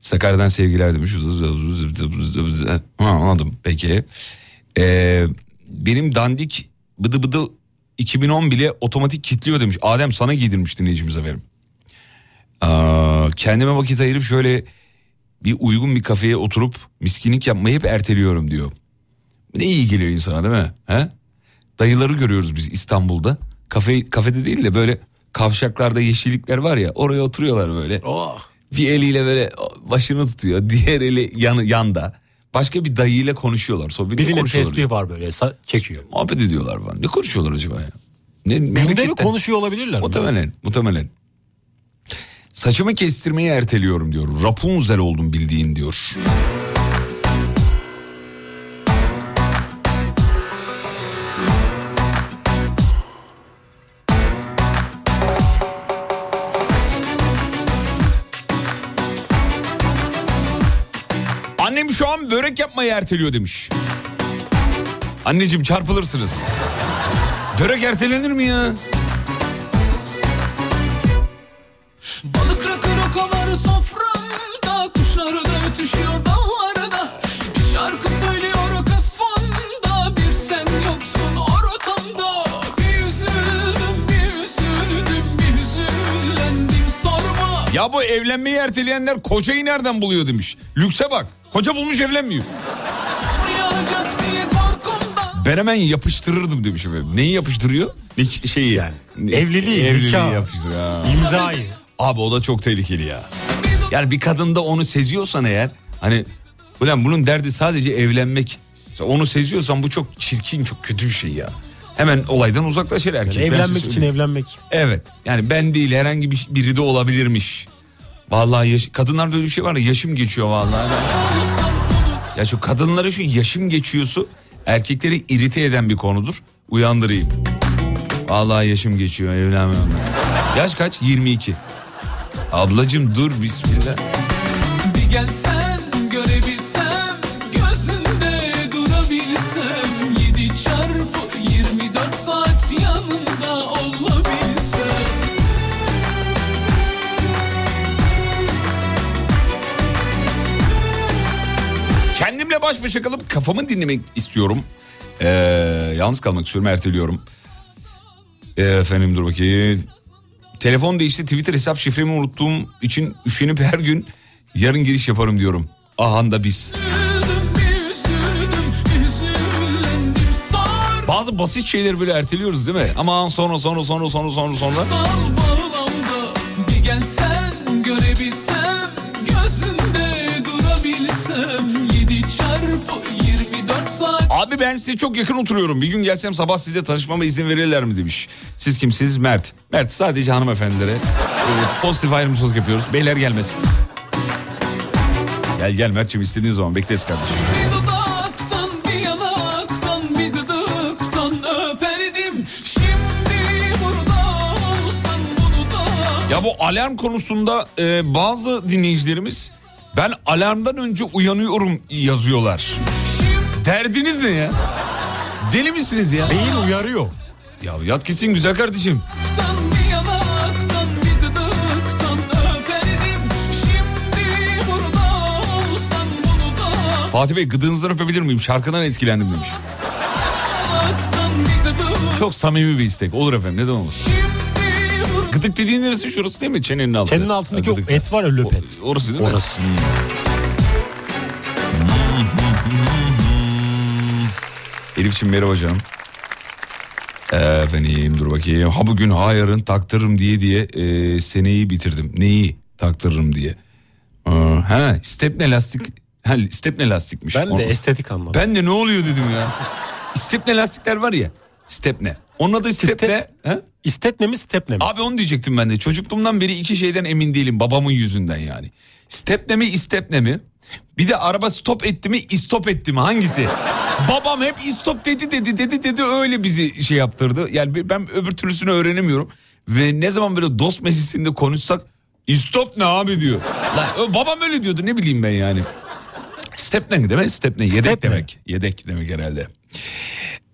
[SPEAKER 3] Sakarya'dan sevgiler demiş. Ha, anladım peki. Ee, benim dandik bıdı bıdı 2010 bile otomatik kilitliyor demiş. Adem sana giydirmiş dinleyicimiz efendim. Aa, kendime vakit ayırıp şöyle bir uygun bir kafeye oturup miskinlik yapmayı hep erteliyorum diyor. Ne iyi geliyor insana değil mi? He? Dayıları görüyoruz biz İstanbul'da. Kafe, kafede değil de böyle kavşaklarda yeşillikler var ya oraya oturuyorlar böyle.
[SPEAKER 4] Oh.
[SPEAKER 3] Bir eliyle böyle başını tutuyor. Diğer eli yan, yanda. Başka bir dayıyla konuşuyorlar. Sohbet
[SPEAKER 4] Birinin
[SPEAKER 3] konuşuyorlar.
[SPEAKER 4] tespihi var böyle sa- çekiyor.
[SPEAKER 3] Muhabbet ediyorlar falan. Ne konuşuyorlar acaba ya? Ne,
[SPEAKER 4] Gündemi
[SPEAKER 3] memleketten?
[SPEAKER 4] konuşuyor olabilirler mi?
[SPEAKER 3] Muhtemelen, muhtemelen. Saçımı kestirmeyi erteliyorum diyor. Rapunzel oldum bildiğin diyor. Börek yapmayı erteliyor demiş. Anneciğim çarpılırsınız. Börek ertelenir mi ya?
[SPEAKER 8] Balık rakı rokaları soframda Kuşları da ötüşüyor dallarda
[SPEAKER 3] Ya bu evlenmeyi erteleyenler kocayı nereden buluyor demiş. Lükse bak. Koca bulmuş evlenmiyor. Ben hemen yapıştırırdım demiş efendim. Neyi yapıştırıyor? Nik- şeyi
[SPEAKER 4] Yani, evliliği,
[SPEAKER 3] evliliği yapıştırıyor.
[SPEAKER 4] İmzayı.
[SPEAKER 3] Abi o da çok tehlikeli ya. Yani bir kadında onu seziyorsan eğer hani ulan bunun derdi sadece evlenmek. Onu seziyorsan bu çok çirkin çok kötü bir şey ya. Hemen olaydan uzaklaşır erkek. size
[SPEAKER 4] evlenmek için evlenmek.
[SPEAKER 3] Evet. Yani ben değil herhangi bir biri de olabilirmiş. Vallahi yaş- kadınlarda öyle bir şey var ya yaşım geçiyor vallahi. Ya şu kadınlara şu yaşım geçiyorsu erkekleri irite eden bir konudur. Uyandırayım. Vallahi yaşım geçiyor evlenmiyorum. ben. Yaş kaç? 22. Ablacım dur bismillah.
[SPEAKER 8] Bir gelsen
[SPEAKER 3] baş başa kalıp kafamı dinlemek istiyorum. Ee, yalnız kalmak istiyorum erteliyorum. Ee, efendim dur bakayım. Telefon değişti Twitter hesap şifremi unuttuğum için üşenip her gün yarın giriş yaparım diyorum. Ahan da biz. Bazı basit şeyleri böyle erteliyoruz değil mi? Aman sonra sonra sonra sonra sonra sonra.
[SPEAKER 8] Bir gelsen görebilsem Gözünde durabilsem
[SPEAKER 3] Abi ben size çok yakın oturuyorum. Bir gün gelsem sabah size tanışmama izin verirler mi demiş. Siz kimsiniz? Mert. Mert sadece hanımefendilere e, pozitif ayrımcılık yapıyoruz. Beyler gelmesin. Gel gel Mert'ciğim istediğin zaman bekleriz kardeşim. Ya bu alarm konusunda e, bazı dinleyicilerimiz ben alarmdan önce uyanıyorum yazıyorlar. Derdiniz ne ya? Deli misiniz ya?
[SPEAKER 4] Beyin uyarıyor.
[SPEAKER 3] Ya yat gitsin güzel kardeşim. Fatih Bey gıdığınızdan öpebilir miyim? Şarkıdan etkilendim demiş. Çok samimi bir istek. Olur efendim neden olmasın. Gıdık dediğin neresi şurası değil mi? Çenenin altı.
[SPEAKER 4] Çenenin altındaki
[SPEAKER 3] gıdık.
[SPEAKER 4] et var ya löpet.
[SPEAKER 3] O- Orası değil mi?
[SPEAKER 4] Orası.
[SPEAKER 3] Elif'ciğim merhaba canım. Efendim dur bakayım. Ha bugün ha yarın taktırırım diye diye e, seneyi bitirdim. Neyi taktırırım diye. Aa, ha stepne lastik. Ha stepne lastikmiş.
[SPEAKER 4] Ben de
[SPEAKER 3] Onu-
[SPEAKER 4] estetik anladım.
[SPEAKER 3] Ben de ne oluyor dedim ya. stepne lastikler var ya. Stepne. Onun adı stepne. Ha?
[SPEAKER 4] İstetme mi stepne mi?
[SPEAKER 3] Abi onu diyecektim ben de. Çocukluğumdan beri iki şeyden emin değilim. Babamın yüzünden yani. Stepne mi istepne mi? Bir de araba stop etti mi istop etti mi hangisi? Babam hep istop dedi dedi dedi dedi öyle bizi şey yaptırdı. Yani ben öbür türlüsünü öğrenemiyorum. Ve ne zaman böyle dost meclisinde konuşsak istop ne abi diyor. Lan, babam öyle diyordu ne bileyim ben yani. Step ne demek? Step ne? Yedek
[SPEAKER 4] Step ne?
[SPEAKER 3] demek. Yedek demek herhalde.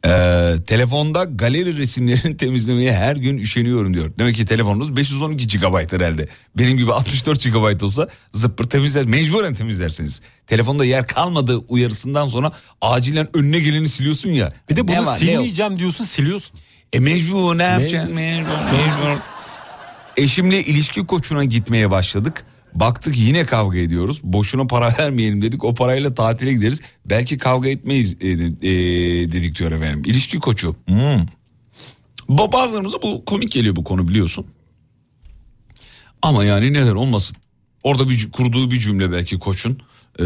[SPEAKER 3] Ee, telefonda galeri resimlerini temizlemeye her gün üşeniyorum diyor. Demek ki telefonunuz 512 GB herhalde. Benim gibi 64 GB olsa zıppır temizler. Mecburen temizlersiniz. Telefonda yer kalmadığı uyarısından sonra acilen önüne geleni siliyorsun ya.
[SPEAKER 4] Bir de bunu
[SPEAKER 3] var, ne
[SPEAKER 4] silmeyeceğim diyorsun siliyorsun.
[SPEAKER 3] E mecbur ne yapacaksın? Mecbur, mecbur. Eşimle ilişki koçuna gitmeye başladık. Baktık yine kavga ediyoruz. Boşuna para vermeyelim dedik. O parayla tatile gideriz. Belki kavga etmeyiz e, e, dedik diyor efendim. İlişki koçu. Hmm. Ba- Bazılarımıza bu komik geliyor bu konu biliyorsun. Ama yani neden olmasın. Orada bir kurduğu bir cümle belki koçun e,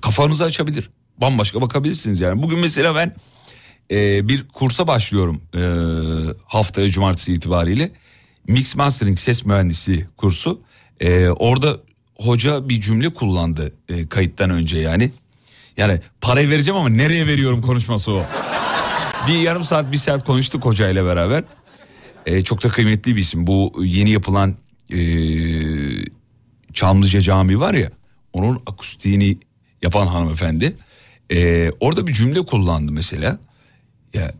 [SPEAKER 3] kafanızı açabilir. Bambaşka bakabilirsiniz yani. Bugün mesela ben e, bir kursa başlıyorum e, haftaya cumartesi itibariyle. Mix Mastering ses mühendisliği kursu. E, orada hoca bir cümle kullandı e, kayıttan önce yani. Yani parayı vereceğim ama nereye veriyorum konuşması o. bir yarım saat bir saat konuştuk hocayla beraber. E, çok da kıymetli bir isim. Bu yeni yapılan e, Çamlıca Camii var ya onun akustiğini yapan hanımefendi. E, orada bir cümle kullandı mesela. Ya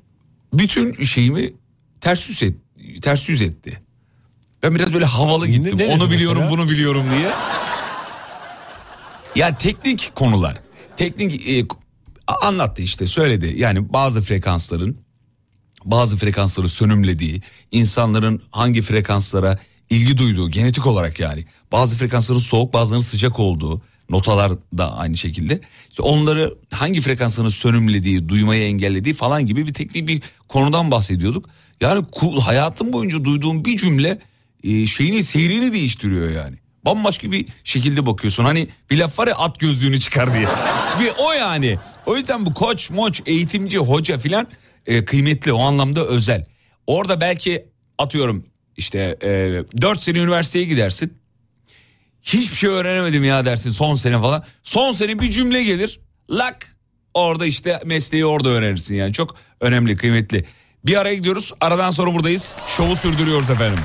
[SPEAKER 3] bütün şeyimi ters yüz, et, ters yüz etti. Ben biraz böyle havalı
[SPEAKER 4] Ne-
[SPEAKER 3] gittim.
[SPEAKER 4] ne dedi
[SPEAKER 3] Onu biliyorum,
[SPEAKER 4] mesela?
[SPEAKER 3] bunu biliyorum diye. Ya teknik konular. Teknik e, anlattı işte söyledi. Yani bazı frekansların bazı frekansları sönümlediği, insanların hangi frekanslara ilgi duyduğu genetik olarak yani. Bazı frekansların soğuk bazılarının sıcak olduğu notalar da aynı şekilde. İşte onları hangi frekansların sönümlediği, duymayı engellediği falan gibi bir teknik bir konudan bahsediyorduk. Yani hayatım boyunca duyduğum bir cümle e, şeyini seyrini değiştiriyor yani. Bambaşka bir şekilde bakıyorsun. Hani bir laf var ya at gözlüğünü çıkar diye. bir o yani. O yüzden bu koç, moç, eğitimci, hoca filan e, kıymetli o anlamda özel. Orada belki atıyorum işte e, 4 sene üniversiteye gidersin. Hiçbir şey öğrenemedim ya dersin son sene falan. Son sene bir cümle gelir. Lak orada işte mesleği orada öğrenirsin yani. Çok önemli kıymetli. Bir araya gidiyoruz. Aradan sonra buradayız. Şovu sürdürüyoruz efendim.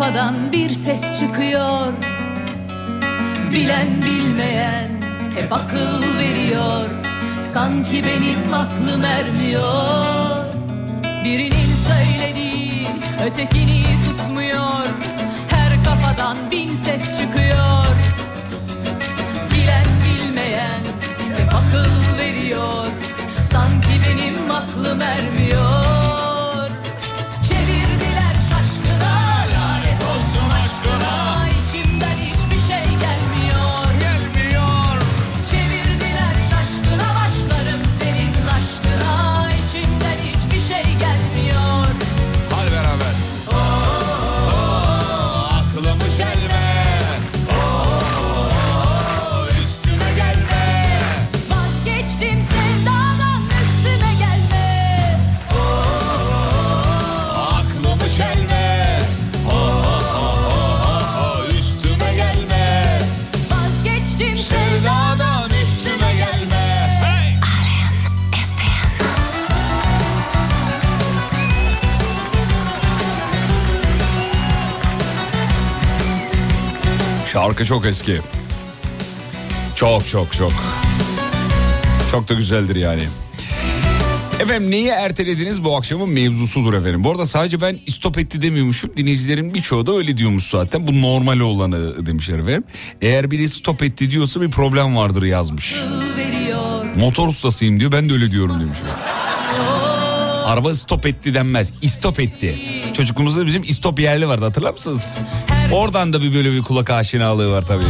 [SPEAKER 7] Kafadan bir ses çıkıyor. Bilen bilmeyen hep akıl veriyor. Sanki benim aklım ermiyor. Birinin söylediği ötekini tutmuyor. Her kafadan bin ses çıkıyor. Bilen bilmeyen hep akıl veriyor. Sanki benim aklım ermiyor
[SPEAKER 3] Şarkı çok eski. Çok çok çok. Çok da güzeldir yani. Efendim neyi ertelediniz bu akşamın mevzusudur efendim. Bu arada sadece ben istop etti demiyormuşum. Dinleyicilerin birçoğu da öyle diyormuş zaten. Bu normal olanı demişler efendim. Eğer biri stop etti diyorsa bir problem vardır yazmış. Motor ustasıyım diyor ben de öyle diyorum demiş. Araba stop etti denmez. istop etti. Çocukluğumuzda bizim istop yerli vardı hatırlar mısınız? Oradan da bir böyle bir kulak aşinalığı var tabii.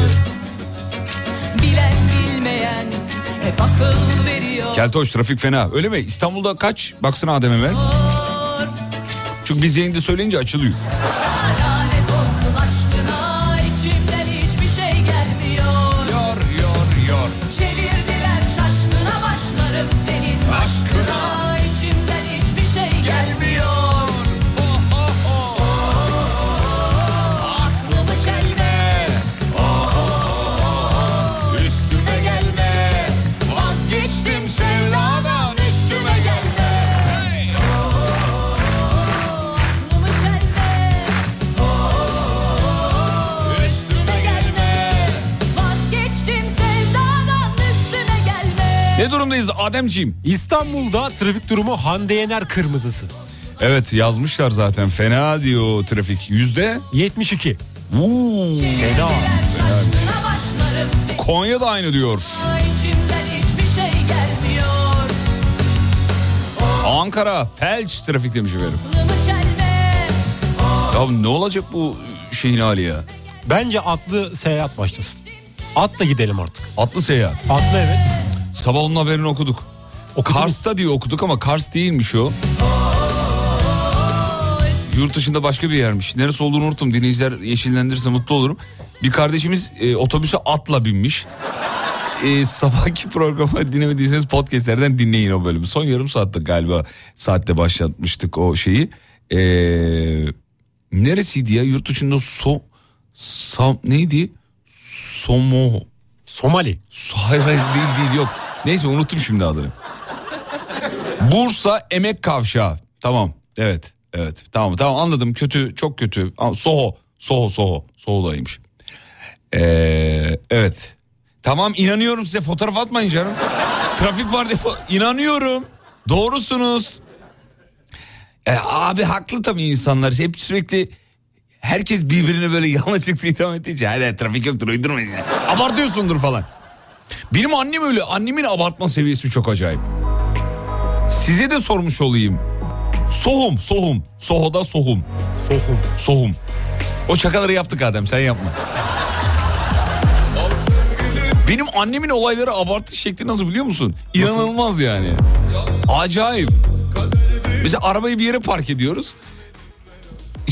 [SPEAKER 7] Bilen bilmeyen hep akıl veriyor
[SPEAKER 3] Keltoş trafik fena. Öyle mi? İstanbul'da kaç? Baksana Adem hemen. Çünkü biz yayında söyleyince açılıyor. Ademciğim?
[SPEAKER 4] İstanbul'da trafik durumu Hande Yener kırmızısı.
[SPEAKER 3] Evet yazmışlar zaten fena diyor trafik. Yüzde?
[SPEAKER 4] 72.
[SPEAKER 3] Uuu.
[SPEAKER 7] Fena.
[SPEAKER 3] Konya da aynı diyor. Ankara felç trafik demiş efendim. Ya ne olacak bu şeyin hali ya?
[SPEAKER 4] Bence atlı seyahat başlasın. Atla gidelim artık.
[SPEAKER 3] Atlı seyahat.
[SPEAKER 4] Atlı evet.
[SPEAKER 3] Sabah onun haberini okuduk. O Kars'ta diye okuduk ama Kars değilmiş o. Yurt dışında başka bir yermiş. Neresi olduğunu unuttum. Dinleyiciler yeşillendirirse mutlu olurum. Bir kardeşimiz e, otobüse atla binmiş. E, sabahki programı dinlemediyseniz podcastlerden dinleyin o bölümü. Son yarım saatte galiba saatte başlatmıştık o şeyi. E, neresiydi ya? Yurt dışında so... Sam, neydi? Somo...
[SPEAKER 4] Somali.
[SPEAKER 3] Hayır hayır değil değil yok. Neyse unuttum şimdi adını. Bursa Emek Kavşağı. Tamam evet evet tamam tamam anladım kötü çok kötü. Soho Soho Soho Soho'daymış. Ee, evet tamam inanıyorum size fotoğraf atmayın canım. Trafik var diye inanıyorum. Doğrusunuz. E, abi haklı tabii insanlar hep sürekli herkes birbirine böyle yanlışlıkla itham ettiği için "Hadi trafik yoktur uydurmayın. ya." Abartıyorsundur falan. Benim annem öyle annemin abartma seviyesi çok acayip. Size de sormuş olayım. Sohum sohum. Soho'da sohum.
[SPEAKER 4] Sohum.
[SPEAKER 3] Sohum. O çakaları yaptık Adem sen yapma. Benim annemin olayları abartı şekli nasıl biliyor musun? İnanılmaz yani. Acayip. Mesela arabayı bir yere park ediyoruz.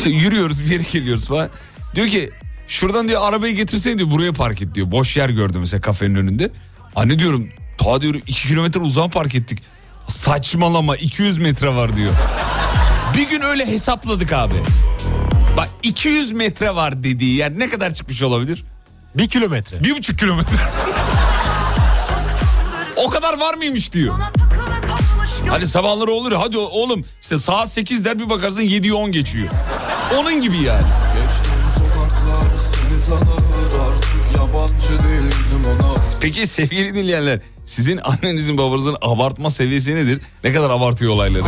[SPEAKER 3] İşte yürüyoruz bir yere geliyoruz falan. Diyor ki şuradan diyor arabayı getirsene diyor buraya park et diyor. Boş yer gördüm mesela kafenin önünde. Anne diyorum ta diyor 2 kilometre uzağa park ettik. Saçmalama 200 metre var diyor. Bir gün öyle hesapladık abi. Bak 200 metre var dediği yer ne kadar çıkmış olabilir?
[SPEAKER 4] Bir kilometre.
[SPEAKER 3] Bir buçuk kilometre. o kadar var mıymış diyor. Hani sabahları olur hadi oğlum işte saat 8 der bir bakarsın 7'yi 10 geçiyor. Onun gibi yani. Peki sevgili dinleyenler sizin annenizin babanızın abartma seviyesi nedir? Ne kadar abartıyor olayları?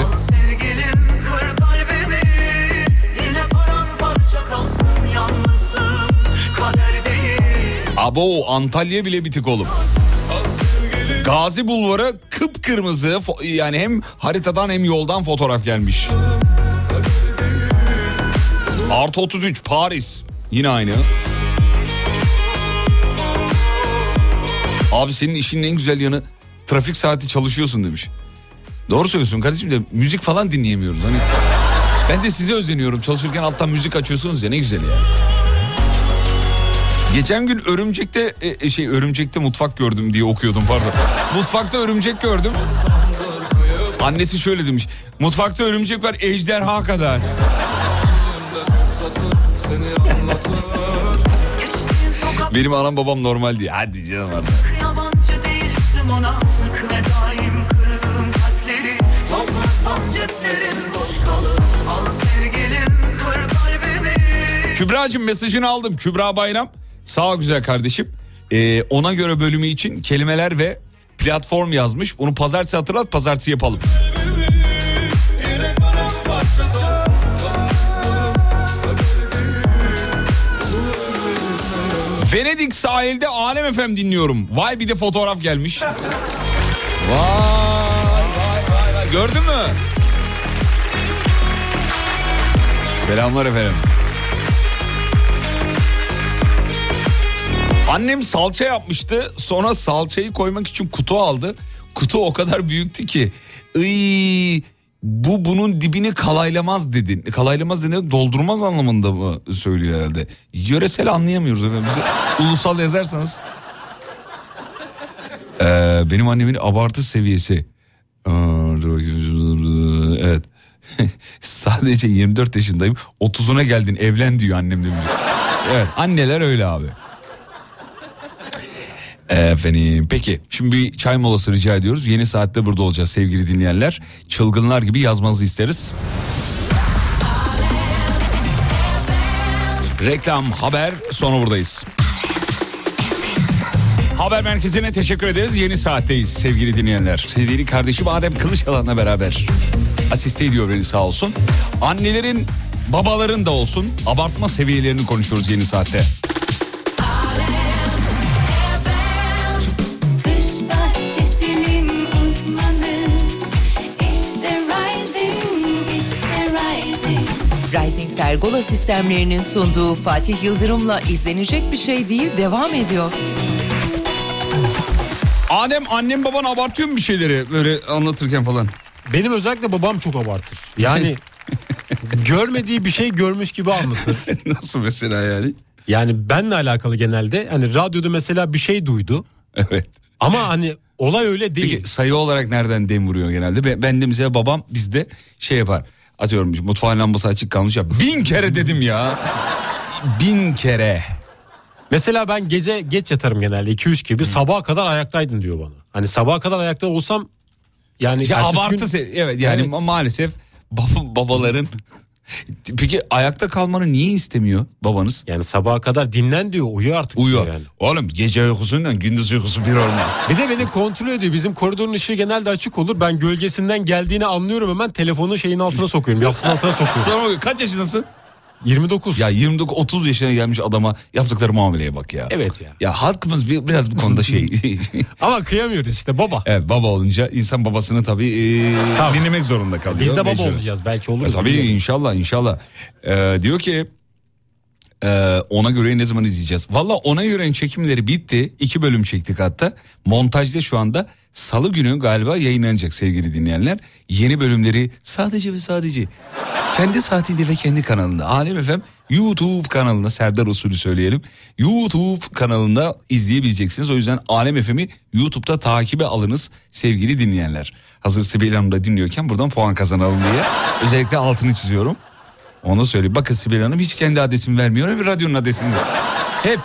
[SPEAKER 3] Abo Antalya bile bitik oğlum. Gazi Bulvarı kıpkırmızı yani hem haritadan hem yoldan fotoğraf gelmiş. Artı 33 Paris yine aynı. Abi senin işinin en güzel yanı trafik saati çalışıyorsun demiş. Doğru söylüyorsun kardeşim de müzik falan dinleyemiyoruz. Hani ben de size özeniyorum çalışırken alttan müzik açıyorsunuz ya ne güzel ya. Geçen gün örümcekte e, e, şey örümcekte mutfak gördüm diye okuyordum pardon. Mutfakta örümcek gördüm. Annesi şöyle demiş. Mutfakta örümcek var ejderha kadar. Benim anam babam normal diye. Hadi canım artık. Kübra'cığım mesajını aldım. Kübra Bayram. Sağ güzel kardeşim. Ee, ona göre bölümü için kelimeler ve platform yazmış. Onu pazartesi hatırlat pazartesi yapalım. Venedik sahilde Alem efem dinliyorum. Vay bir de fotoğraf gelmiş. Vay vay vay vay. Gördün mü? Selamlar efendim. Annem salça yapmıştı. Sonra salçayı koymak için kutu aldı. Kutu o kadar büyüktü ki. Iy, bu bunun dibini kalaylamaz dedin. Kalaylamaz demek doldurmaz anlamında mı söylüyor herhalde. Yöresel anlayamıyoruz efendim. Bize ulusal yazarsanız. Ee, benim annemin abartı seviyesi. Evet. Sadece 24 yaşındayım. 30'una geldin evlen diyor annem demiş. Evet anneler öyle abi. Efendim peki şimdi bir çay molası rica ediyoruz. Yeni saatte burada olacağız sevgili dinleyenler. Çılgınlar gibi yazmanızı isteriz. Reklam, haber sonra buradayız. Haber merkezine teşekkür ederiz. Yeni saatteyiz sevgili dinleyenler. Sevgili kardeşim Adem Kılıçalan'la beraber asiste ediyor beni sağ olsun. Annelerin, babaların da olsun abartma seviyelerini konuşuyoruz yeni saatte.
[SPEAKER 1] Pergola sistemlerinin sunduğu Fatih Yıldırım'la izlenecek bir şey değil devam ediyor.
[SPEAKER 3] Adem annem baban abartıyor mu bir şeyleri böyle anlatırken falan?
[SPEAKER 4] Benim özellikle babam çok abartır. Yani görmediği bir şey görmüş gibi anlatır.
[SPEAKER 3] Nasıl mesela yani?
[SPEAKER 4] Yani benle alakalı genelde hani radyoda mesela bir şey duydu
[SPEAKER 3] Evet.
[SPEAKER 4] ama hani olay öyle değil.
[SPEAKER 3] Peki sayı olarak nereden dem vuruyor genelde? Ben, ben de mesela babam bizde şey yapar. Atıyorum mutfağın lambası açık kalmış ya. Bin kere dedim ya. Bin kere.
[SPEAKER 4] Mesela ben gece geç yatarım genelde 2-3 gibi sabaha kadar ayaktaydın diyor bana. Hani sabaha kadar ayakta olsam yani
[SPEAKER 3] Ya abartı
[SPEAKER 4] gün-
[SPEAKER 3] evet yani
[SPEAKER 4] Evet.
[SPEAKER 3] ma- maalesef baba- babaların Peki ayakta kalmanı niye istemiyor babanız?
[SPEAKER 4] Yani sabaha kadar dinlen diyor uyu artık
[SPEAKER 3] Uyuyor.
[SPEAKER 4] yani.
[SPEAKER 3] Oğlum gece uykusundan gündüz uykusu bir olmaz.
[SPEAKER 4] Bir de beni kontrol ediyor. Bizim koridorun ışığı genelde açık olur. Ben gölgesinden geldiğini anlıyorum hemen telefonu şeyin altına sokuyorum. Yastığın altına sokuyorum.
[SPEAKER 3] Sonra kaç yaşındasın?
[SPEAKER 4] 29.
[SPEAKER 3] Ya 29 30 yaşına gelmiş adama yaptıkları muameleye bak ya.
[SPEAKER 4] Evet ya.
[SPEAKER 3] Ya halkımız bir, biraz bu konuda şey.
[SPEAKER 4] Ama kıyamıyoruz işte baba.
[SPEAKER 3] evet baba olunca insan babasını tabii e,
[SPEAKER 4] Tabii.
[SPEAKER 3] dinlemek zorunda kalıyor.
[SPEAKER 4] Biz de baba
[SPEAKER 3] Mecbur.
[SPEAKER 4] olacağız belki
[SPEAKER 3] E,
[SPEAKER 4] oluruz.
[SPEAKER 3] tabii
[SPEAKER 4] bilmiyorum.
[SPEAKER 3] inşallah inşallah. Ee, diyor ki e, ona göre ne zaman izleyeceğiz? Valla ona göre çekimleri bitti. İki bölüm çektik hatta. Montajda şu anda salı günü galiba yayınlanacak sevgili dinleyenler. Yeni bölümleri sadece ve sadece kendi saatinde ve kendi kanalında. Alem FM YouTube kanalında Serdar usulü söyleyelim. YouTube kanalında izleyebileceksiniz. O yüzden Alem FM'i YouTube'da takibe alınız sevgili dinleyenler. Hazır Sibel Hanım da dinliyorken buradan puan kazanalım diye özellikle altını çiziyorum. Onu söyleyeyim. Bakın Sibel Hanım hiç kendi adresini vermiyor ve radyonun adresini. Hep.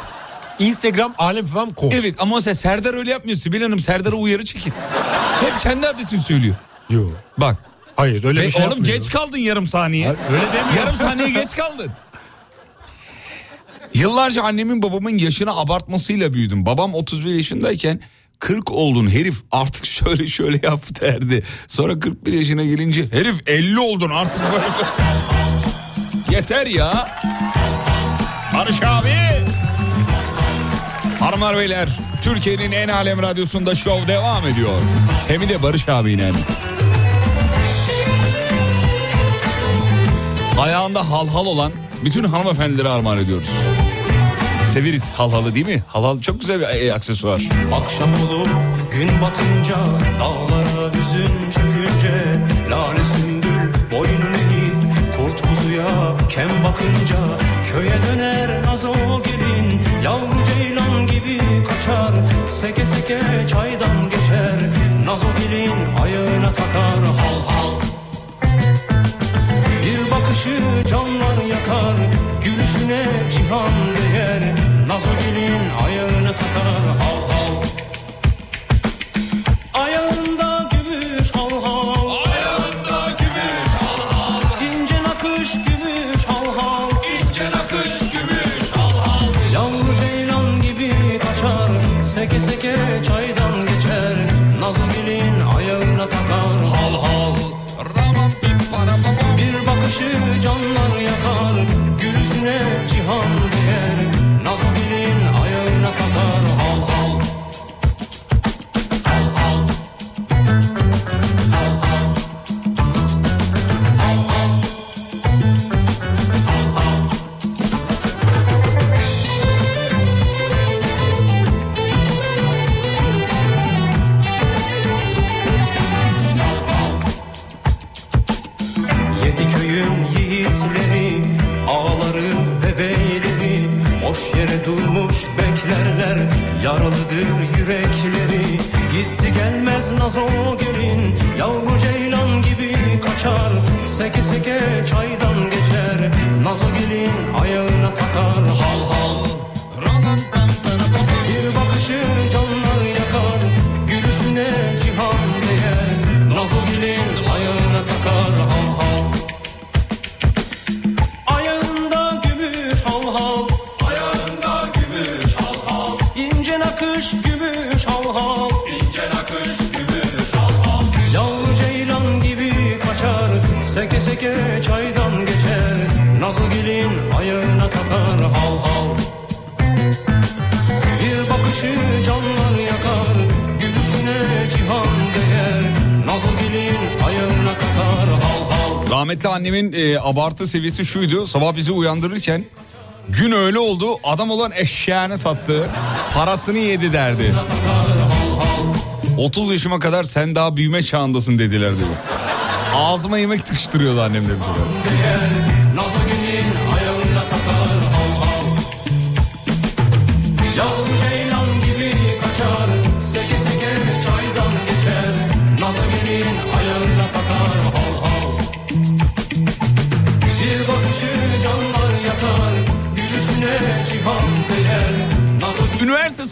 [SPEAKER 4] Instagram Alem FM Ko.
[SPEAKER 3] Evet ama mesela Serdar öyle yapmıyor. Sibel Hanım Serdar'a uyarı çekin. Hep kendi adresini söylüyor.
[SPEAKER 4] Yok.
[SPEAKER 3] Bak.
[SPEAKER 4] Hayır öyle
[SPEAKER 3] Ve
[SPEAKER 4] bir şey
[SPEAKER 3] oğlum
[SPEAKER 4] yapmıyor.
[SPEAKER 3] geç kaldın yarım saniye.
[SPEAKER 4] Öyle demiyor.
[SPEAKER 3] Yarım saniye geç kaldın. Yıllarca annemin babamın yaşını abartmasıyla büyüdüm. Babam 31 yaşındayken 40 oldun herif artık şöyle şöyle yap derdi. Sonra 41 yaşına gelince herif 50 oldun artık böyle. Yeter ya. Barış abi. Hanımlar beyler Türkiye'nin en alem radyosunda şov devam ediyor. Hem de Barış abiyle. Ayağında halhal olan bütün hanımefendilere armağan ediyoruz. Severiz halhalı değil mi? Halhal çok güzel bir e, aksesuar.
[SPEAKER 9] Akşam olur gün batınca Dağlara hüzün çökünce Lale sümbül boynunu kuzuya kem bakınca Köye döner nazo gelin Yavru ceylan gibi kaçar. Seke seke çaydan geçer Nazo gelin ayağına takar. Hal hal. Bir bakışı canlar yakar Gülüşüne cihan değer. Nazo gelin ayağına takar
[SPEAKER 3] Rahmetli annemin e, abartı seviyesi şuydu. Sabah bizi uyandırırken gün öyle oldu adam olan eşeğini sattı. Parasını yedi derdi. 30 yaşıma kadar sen daha büyüme çağındasın dediler diyor. Ağzıma yemek tıkıştırıyordu annem demiş.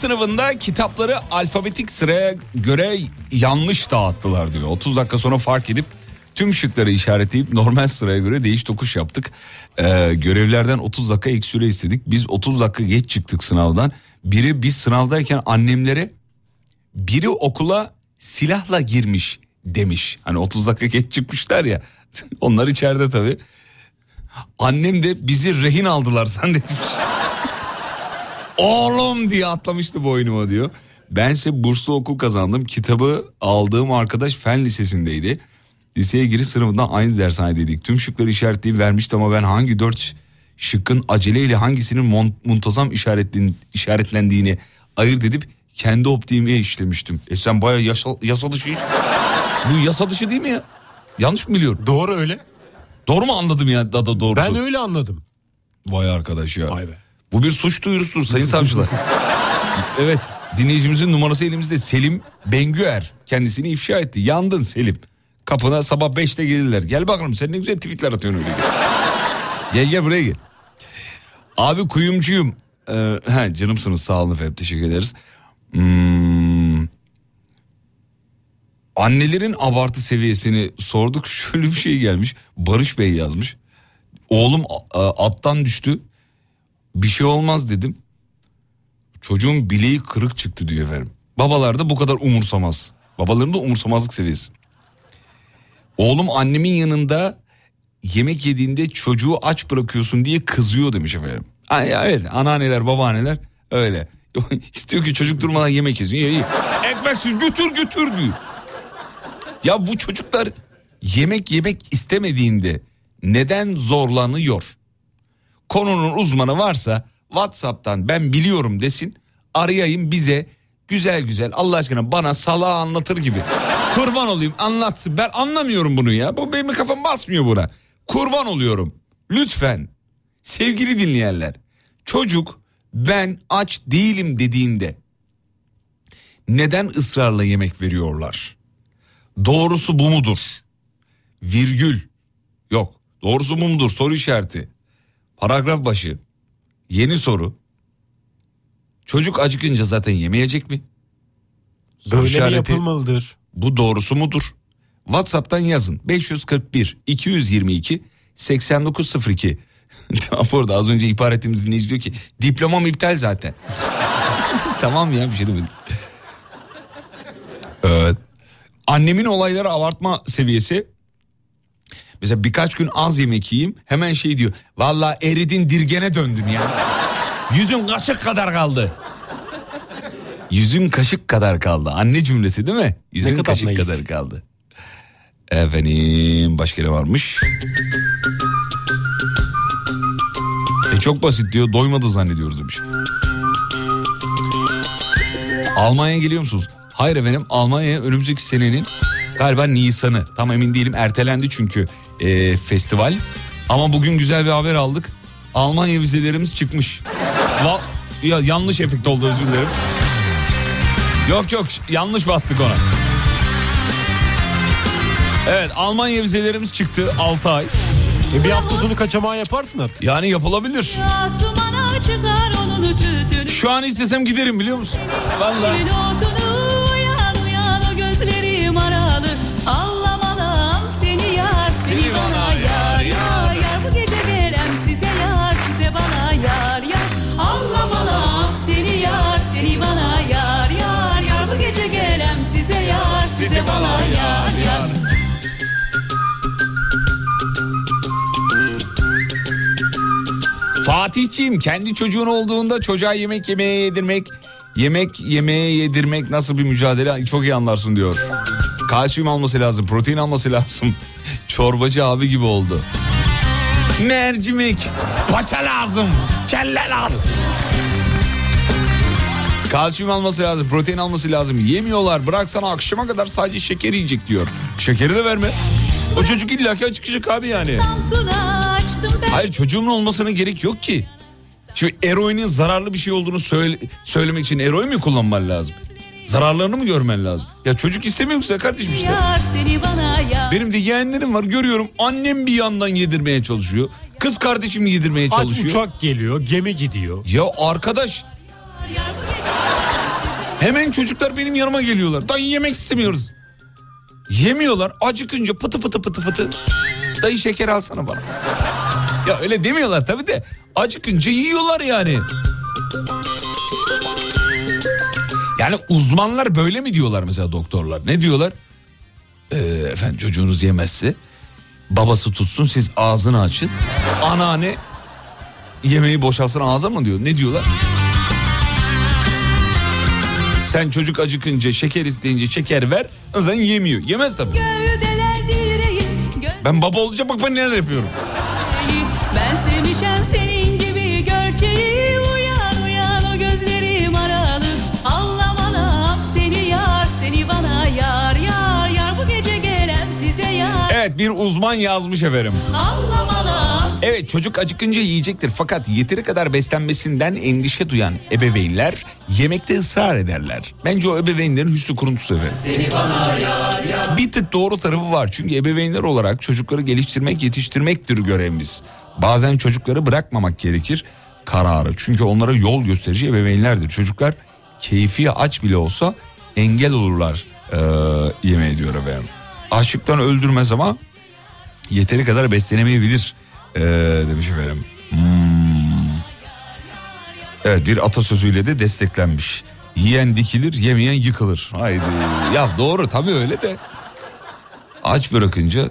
[SPEAKER 3] Sınavında kitapları alfabetik sıraya göre yanlış dağıttılar diyor. 30 dakika sonra fark edip tüm şıkları işaretleyip normal sıraya göre değiş tokuş yaptık. Ee, görevlerden 30 dakika ek süre istedik. Biz 30 dakika geç çıktık sınavdan. Biri biz sınavdayken annemlere biri okula silahla girmiş demiş. Hani 30 dakika geç çıkmışlar ya. Onlar içeride tabii. Annem de bizi rehin aldılar zannetmiş. Oğlum diye atlamıştı boynuma diyor. Bense burslu okul kazandım. Kitabı aldığım arkadaş fen lisesindeydi. Liseye giriş sınıfında aynı dershanedeydik. Tüm şıkları işaretleyip vermişti ama ben hangi dört şıkkın aceleyle hangisinin mon- muntazam işaretlen- işaretlendiğini ayırt edip kendi optiğime işlemiştim. E sen baya yasa, yasa dışı Bu yasa dışı değil mi ya? Yanlış mı biliyorum?
[SPEAKER 4] Doğru öyle.
[SPEAKER 3] Doğru mu anladım ya da, da doğrusu?
[SPEAKER 4] Ben öyle anladım.
[SPEAKER 3] Vay arkadaş ya.
[SPEAKER 4] Vay be.
[SPEAKER 3] Bu bir suç duyurusudur sayın savcılar. evet dinleyicimizin numarası elimizde Selim Bengüer kendisini ifşa etti. Yandın Selim. Kapına sabah 5'te gelirler. Gel bakalım sen ne güzel tweetler atıyorsun öyle. gel gel buraya gel. Abi kuyumcuyum. Ee, he, canımsınız sağ olun efendim teşekkür ederiz. Hmm. Annelerin abartı seviyesini sorduk. Şöyle bir şey gelmiş. Barış Bey yazmış. Oğlum attan düştü. Bir şey olmaz dedim. Çocuğun bileği kırık çıktı diyor efendim. Babalar da bu kadar umursamaz. Babaların da umursamazlık seviyesi. Oğlum annemin yanında yemek yediğinde çocuğu aç bırakıyorsun diye kızıyor demiş efendim. Evet anneanneler babaanneler öyle. İstiyor ki çocuk durmadan yemek yesin. Ekmeksiz götür götür diyor. Ya bu çocuklar yemek yemek istemediğinde neden zorlanıyor? Konunun uzmanı varsa WhatsApp'tan ben biliyorum desin. Arayayım bize güzel güzel Allah aşkına bana salağı anlatır gibi. Kurban olayım anlatsın. Ben anlamıyorum bunu ya. Bu benim kafam basmıyor buna. Kurban oluyorum. Lütfen sevgili dinleyenler. Çocuk ben aç değilim dediğinde neden ısrarla yemek veriyorlar? Doğrusu bu mudur? Virgül. Yok. Doğrusu bu mudur? Soru işareti. Paragraf başı. Yeni soru. Çocuk acıkınca zaten yemeyecek mi? Soru
[SPEAKER 4] Böyle mi
[SPEAKER 3] işareti.
[SPEAKER 4] yapılmalıdır?
[SPEAKER 3] Bu doğrusu mudur? WhatsApp'tan yazın. 541 222 8902. tamam orada az önce ihbar ettiğimiz dinleyici diyor ki diplomam iptal zaten. tamam ya bir şey demedim. Evet. Annemin olayları abartma seviyesi. Mesela birkaç gün az yemek yiyeyim hemen şey diyor. Valla eridin dirgene döndün ya. Yüzün kaşık kadar kaldı. Yüzün kaşık kadar kaldı. Anne cümlesi değil mi? Yüzün
[SPEAKER 4] kadar
[SPEAKER 3] kaşık
[SPEAKER 4] naif.
[SPEAKER 3] kadar kaldı. Efendim başka ne varmış? E çok basit diyor doymadı zannediyoruz demiş. Almanya'ya geliyor musunuz? Hayır efendim Almanya'ya önümüzdeki senenin galiba Nisan'ı tam emin değilim ertelendi çünkü e, festival. Ama bugün güzel bir haber aldık. Almanya vizelerimiz çıkmış. Va- ya yanlış efekt oldu özür dilerim. Yok yok yanlış bastık ona. Evet Almanya vizelerimiz çıktı 6 ay.
[SPEAKER 4] E bir hafta sonu kaçamağı yaparsın artık.
[SPEAKER 3] Yani yapılabilir. Şu an istesem giderim biliyor musun? Vallahi.
[SPEAKER 7] Gülün otunu uyan uyan o gözlerim aralı.
[SPEAKER 3] Fatihciğim kendi çocuğun olduğunda çocuğa yemek yemeye yedirmek, yemek yemeye yedirmek nasıl bir mücadele çok iyi anlarsın diyor. Kalsiyum alması lazım, protein alması lazım. Çorbacı abi gibi oldu. Mercimek, paça lazım, kelle lazım. Kalsiyum alması lazım, protein alması lazım. Yemiyorlar. Bıraksana akşama kadar sadece şeker yiyecek diyor. Şekeri de verme. O çocuk illaki acıkacak abi yani.
[SPEAKER 7] Samsun'a.
[SPEAKER 3] Hayır çocuğumun olmasına gerek yok ki. Şimdi eroinin zararlı bir şey olduğunu söyle, söylemek için eroin mi kullanman lazım? Zararlarını mı görmen lazım? Ya çocuk istemiyorsa kardeşim işte. Benim de yeğenlerim var görüyorum. Annem bir yandan yedirmeye çalışıyor. Kız kardeşim yedirmeye
[SPEAKER 4] Aç
[SPEAKER 3] çalışıyor.
[SPEAKER 4] uçak geliyor, gemi gidiyor.
[SPEAKER 3] Ya arkadaş hemen çocuklar benim yanıma geliyorlar. Dayı yemek istemiyoruz. Yemiyorlar acıkınca pıtı pıtı pıtı pıtı. Dayı şeker alsana bana. Ya öyle demiyorlar tabii de acıkınca yiyorlar yani. Yani uzmanlar böyle mi diyorlar mesela doktorlar? Ne diyorlar? Ee, efendim çocuğunuz yemezse babası tutsun siz ağzını açın. Anneanne yemeği boşalsın ağza mı diyor? Ne diyorlar? Sen çocuk acıkınca şeker isteyince şeker ver. O zaman yemiyor. Yemez tabii. Ben baba olacağım bak ben neler yapıyorum.
[SPEAKER 7] Gözlerim. Ben sevmişem senin gibi gerçeği. Uyan uyan o gözlerim aralı. Allah bana seni yar seni bana yar yar yar. Bu gece gelen size yar.
[SPEAKER 3] Evet bir uzman yazmış efendim.
[SPEAKER 7] Allah bana
[SPEAKER 3] Evet çocuk acıkınca yiyecektir fakat yeteri kadar beslenmesinden endişe duyan ebeveynler yemekte ısrar ederler. Bence o ebeveynlerin hüsnü kuruntusu efendim. Bir tık doğru tarafı var çünkü ebeveynler olarak çocukları geliştirmek yetiştirmektir görevimiz. Bazen çocukları bırakmamak gerekir kararı çünkü onlara yol gösterici ebeveynlerdir. Çocuklar keyfi aç bile olsa engel olurlar Ee, yemeği diyor efendim. Açlıktan öldürmez ama yeteri kadar beslenemeyebilir ee, demiş efendim. Hmm. Evet bir atasözüyle de desteklenmiş. Yiyen dikilir yemeyen yıkılır. Haydi ya doğru tabii öyle de. Aç bırakınca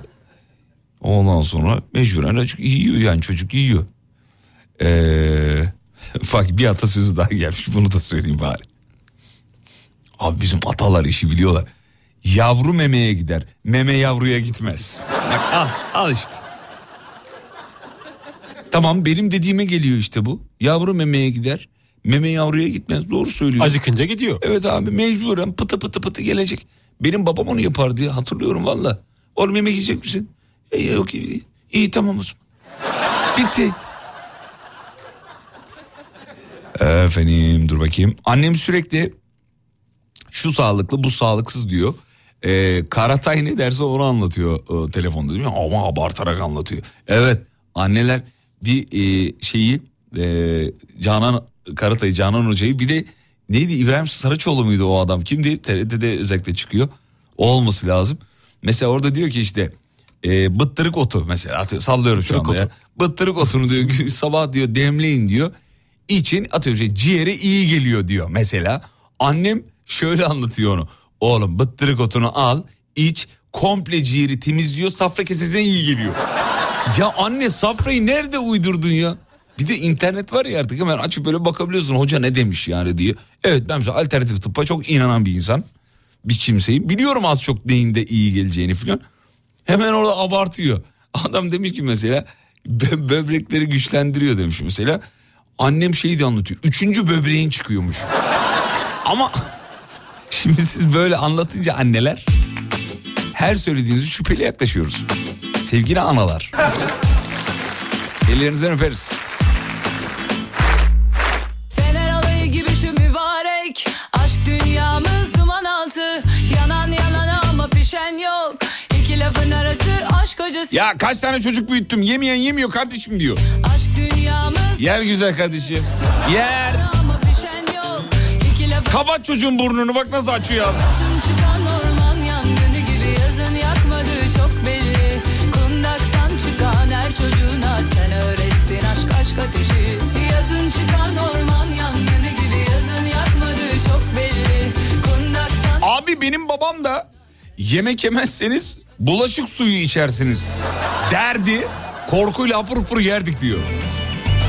[SPEAKER 3] ondan sonra mecburen açık yiyor yani çocuk yiyor. Ee, bak bir atasözü daha gelmiş bunu da söyleyeyim bari. Abi bizim atalar işi biliyorlar. Yavru memeye gider. Meme yavruya gitmez. Bak al, al işte. Tamam benim dediğime geliyor işte bu. Yavru memeye gider. Meme yavruya gitmez. Doğru söylüyor.
[SPEAKER 4] Acıkınca gidiyor.
[SPEAKER 3] Evet abi mecburen pıtı pıtı pıtı gelecek. Benim babam onu yapardı ya hatırlıyorum valla. Oğlum yemek yiyecek misin? E, yok iyi, iyi tamam o zaman. Bitti. Efendim dur bakayım. Annem sürekli şu sağlıklı bu sağlıksız diyor. Ee, Karatay ne derse onu anlatıyor e, telefonda değil mi? Ama abartarak anlatıyor. Evet anneler bir e, şeyi e, Canan Karatay Canan Hoca'yı bir de neydi İbrahim Saraçoğlu muydu o adam? Kimdi? TRT'de özellikle çıkıyor. O olması lazım. Mesela orada diyor ki işte e, bıttırık otu mesela atıyor, sallıyorum şu anda ya. Bıttırık otunu diyor sabah diyor demleyin diyor. İçin atıyorum şey ciğere iyi geliyor diyor mesela. Annem şöyle anlatıyor onu. Oğlum bıttırık otunu al iç komple ciğeri temizliyor safra kesesine iyi geliyor. ya anne safrayı nerede uydurdun ya? Bir de internet var ya artık hemen açıp böyle bakabiliyorsun hoca ne demiş yani diye. Evet ben mesela alternatif tıbba çok inanan bir insan. Bir kimseyim. Biliyorum az çok neyin de iyi geleceğini falan. Hemen orada abartıyor. Adam demiş ki mesela bö- böbrekleri güçlendiriyor demiş mesela. Annem şeyi de anlatıyor. Üçüncü böbreğin çıkıyormuş. Ama şimdi siz böyle anlatınca anneler her söylediğinizi şüpheli yaklaşıyoruz. Sevgili analar. Ellerinizden öperiz.
[SPEAKER 7] Mübarek Yanan ama pişen yok acısı
[SPEAKER 3] Ya kaç tane çocuk büyüttüm yemeyen yemiyor kardeşim diyor.
[SPEAKER 7] Aşk dünyamız
[SPEAKER 3] Yer güzel kardeşim. Yer.
[SPEAKER 7] yok
[SPEAKER 3] Kapat çocuğun burnunu bak nasıl açıyor ağzını. Abi benim babam da yemek yemezseniz bulaşık suyu içersiniz derdi. Korkuyla hapur hapur yerdik diyor.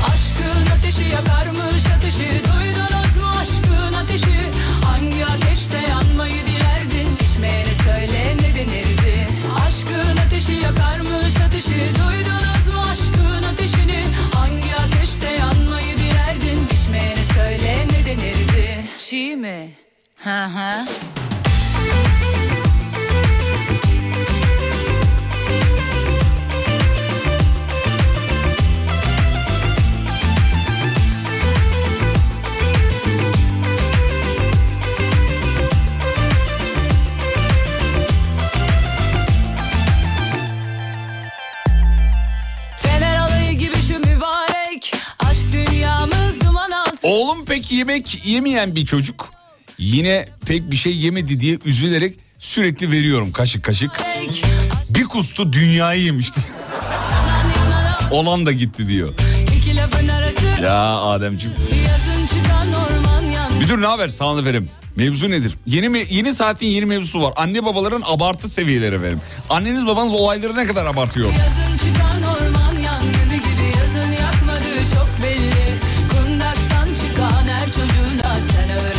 [SPEAKER 7] Aşkın ateşi yakarmış ateşi Duydunuz mu aşkın ateşi Hangi ateşte yanmayı dilerdin İçmeyene söyle ne denirdi Aşkın ateşi yakarmış ateşi Duydunuz mu aşkın ateşini Hangi ateşte yanmayı dilerdin İçmeyene söyle ne denirdi Çiğ mi? Hı hı.
[SPEAKER 3] Oğlum pek yemek yemeyen bir çocuk. Yine pek bir şey yemedi diye üzülerek sürekli veriyorum kaşık kaşık. Bir kustu dünyayı yemişti. Olan da gitti diyor. Ya Ademciğim. Müdür ne haber? Sağ olun efendim. Mevzu nedir? Yeni mi, yeni saatin yeni mevzusu var. Anne babaların abartı seviyeleri efendim. Anneniz babanız olayları ne kadar abartıyor?
[SPEAKER 7] Yazın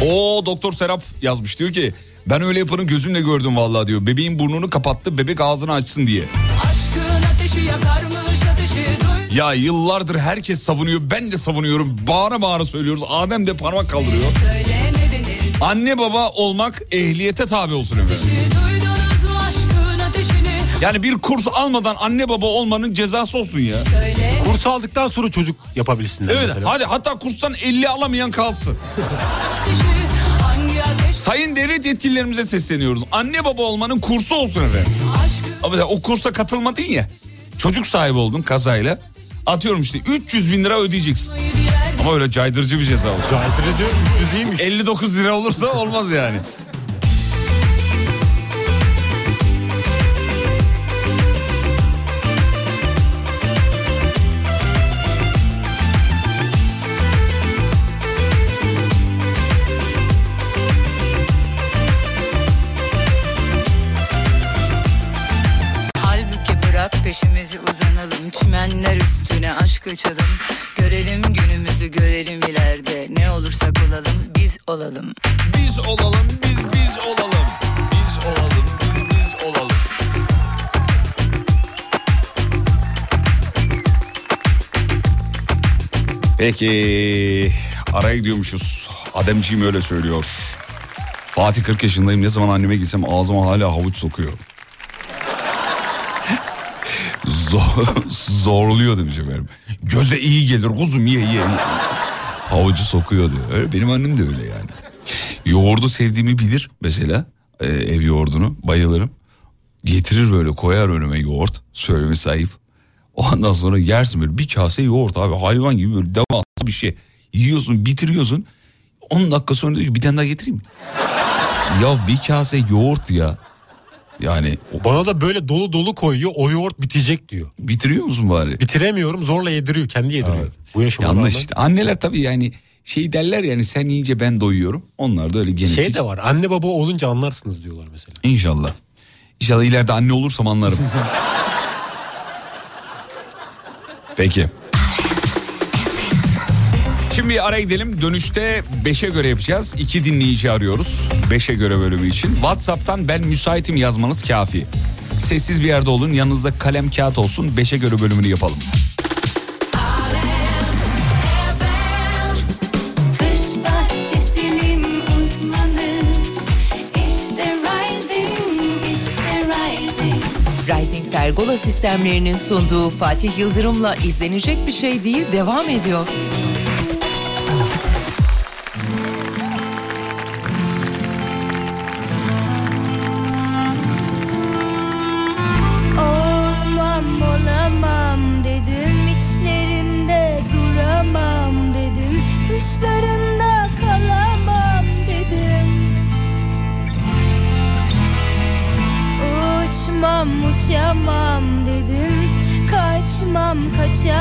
[SPEAKER 3] O doktor Serap yazmış diyor ki ben öyle yapanı gözümle gördüm vallahi diyor. Bebeğin burnunu kapattı bebek ağzını açsın diye.
[SPEAKER 7] Aşkın ateşi yakarmış
[SPEAKER 3] Ya yıllardır herkes savunuyor ben de savunuyorum. Bağıra bağıra söylüyoruz. Adem de parmak kaldırıyor. Anne baba olmak ehliyete tabi olsun efendim. Yani bir kurs almadan anne baba olmanın cezası olsun ya.
[SPEAKER 4] Kurs aldıktan sonra çocuk yapabilsinler
[SPEAKER 3] Evet
[SPEAKER 4] mesela.
[SPEAKER 3] hadi hatta kurstan 50 alamayan kalsın. Sayın devlet yetkililerimize sesleniyoruz. Anne baba olmanın kursu olsun efendim. Ama o kursa katılmadın ya. Çocuk sahibi oldun kazayla. Atıyorum işte 300 bin lira ödeyeceksin. Ama öyle caydırıcı bir ceza olsun.
[SPEAKER 4] Caydırıcı 300 iyiymiş.
[SPEAKER 3] 59 lira olursa olmaz yani. Esenler üstüne aşk açalım Görelim günümüzü görelim ileride.
[SPEAKER 10] Ne olursak olalım
[SPEAKER 3] biz olalım. Biz olalım biz biz olalım. Biz olalım biz biz olalım. Peki araya gidiyormuşuz. Ademciğim öyle söylüyor. Fatih 40 yaşındayım. Ne zaman anneme gitsem ağzıma hala havuç sokuyor. Zor, zorluyor demiş efendim. Göze iyi gelir kuzum ye ye. Havucu sokuyor diyor. Öyle, benim annem de öyle yani. Yoğurdu sevdiğimi bilir mesela. e, ev yoğurdunu bayılırım. Getirir böyle koyar önüme yoğurt. Söylemesi ayıp. Ondan sonra yersin böyle bir kase yoğurt abi hayvan gibi böyle devasa bir şey. Yiyorsun bitiriyorsun. 10 dakika sonra diyor bir tane daha getireyim mi? ya bir kase yoğurt ya. Yani
[SPEAKER 4] Bana da böyle dolu dolu koyuyor o yoğurt bitecek diyor.
[SPEAKER 3] bitiriyor musun bari?
[SPEAKER 4] Bitiremiyorum zorla yediriyor kendi yediriyor. Bu yaşıma
[SPEAKER 3] Yanlış
[SPEAKER 4] rağmen.
[SPEAKER 3] işte. Anneler tabii yani şey derler yani sen yiyince ben doyuyorum. Onlar da öyle genetik.
[SPEAKER 4] Şey de var anne baba olunca anlarsınız diyorlar mesela.
[SPEAKER 3] İnşallah. İnşallah ileride anne olursam anlarım. Peki. Şimdi bir araya gidelim. Dönüşte 5'e göre yapacağız. İki dinleyici arıyoruz. 5'e göre bölümü için. WhatsApp'tan ben müsaitim yazmanız kafi. Sessiz bir yerde olun. Yanınızda kalem kağıt olsun. 5'e göre bölümünü yapalım.
[SPEAKER 10] Rising
[SPEAKER 1] Pergola sistemlerinin sunduğu Fatih Yıldırım'la izlenecek bir şey değil devam ediyor.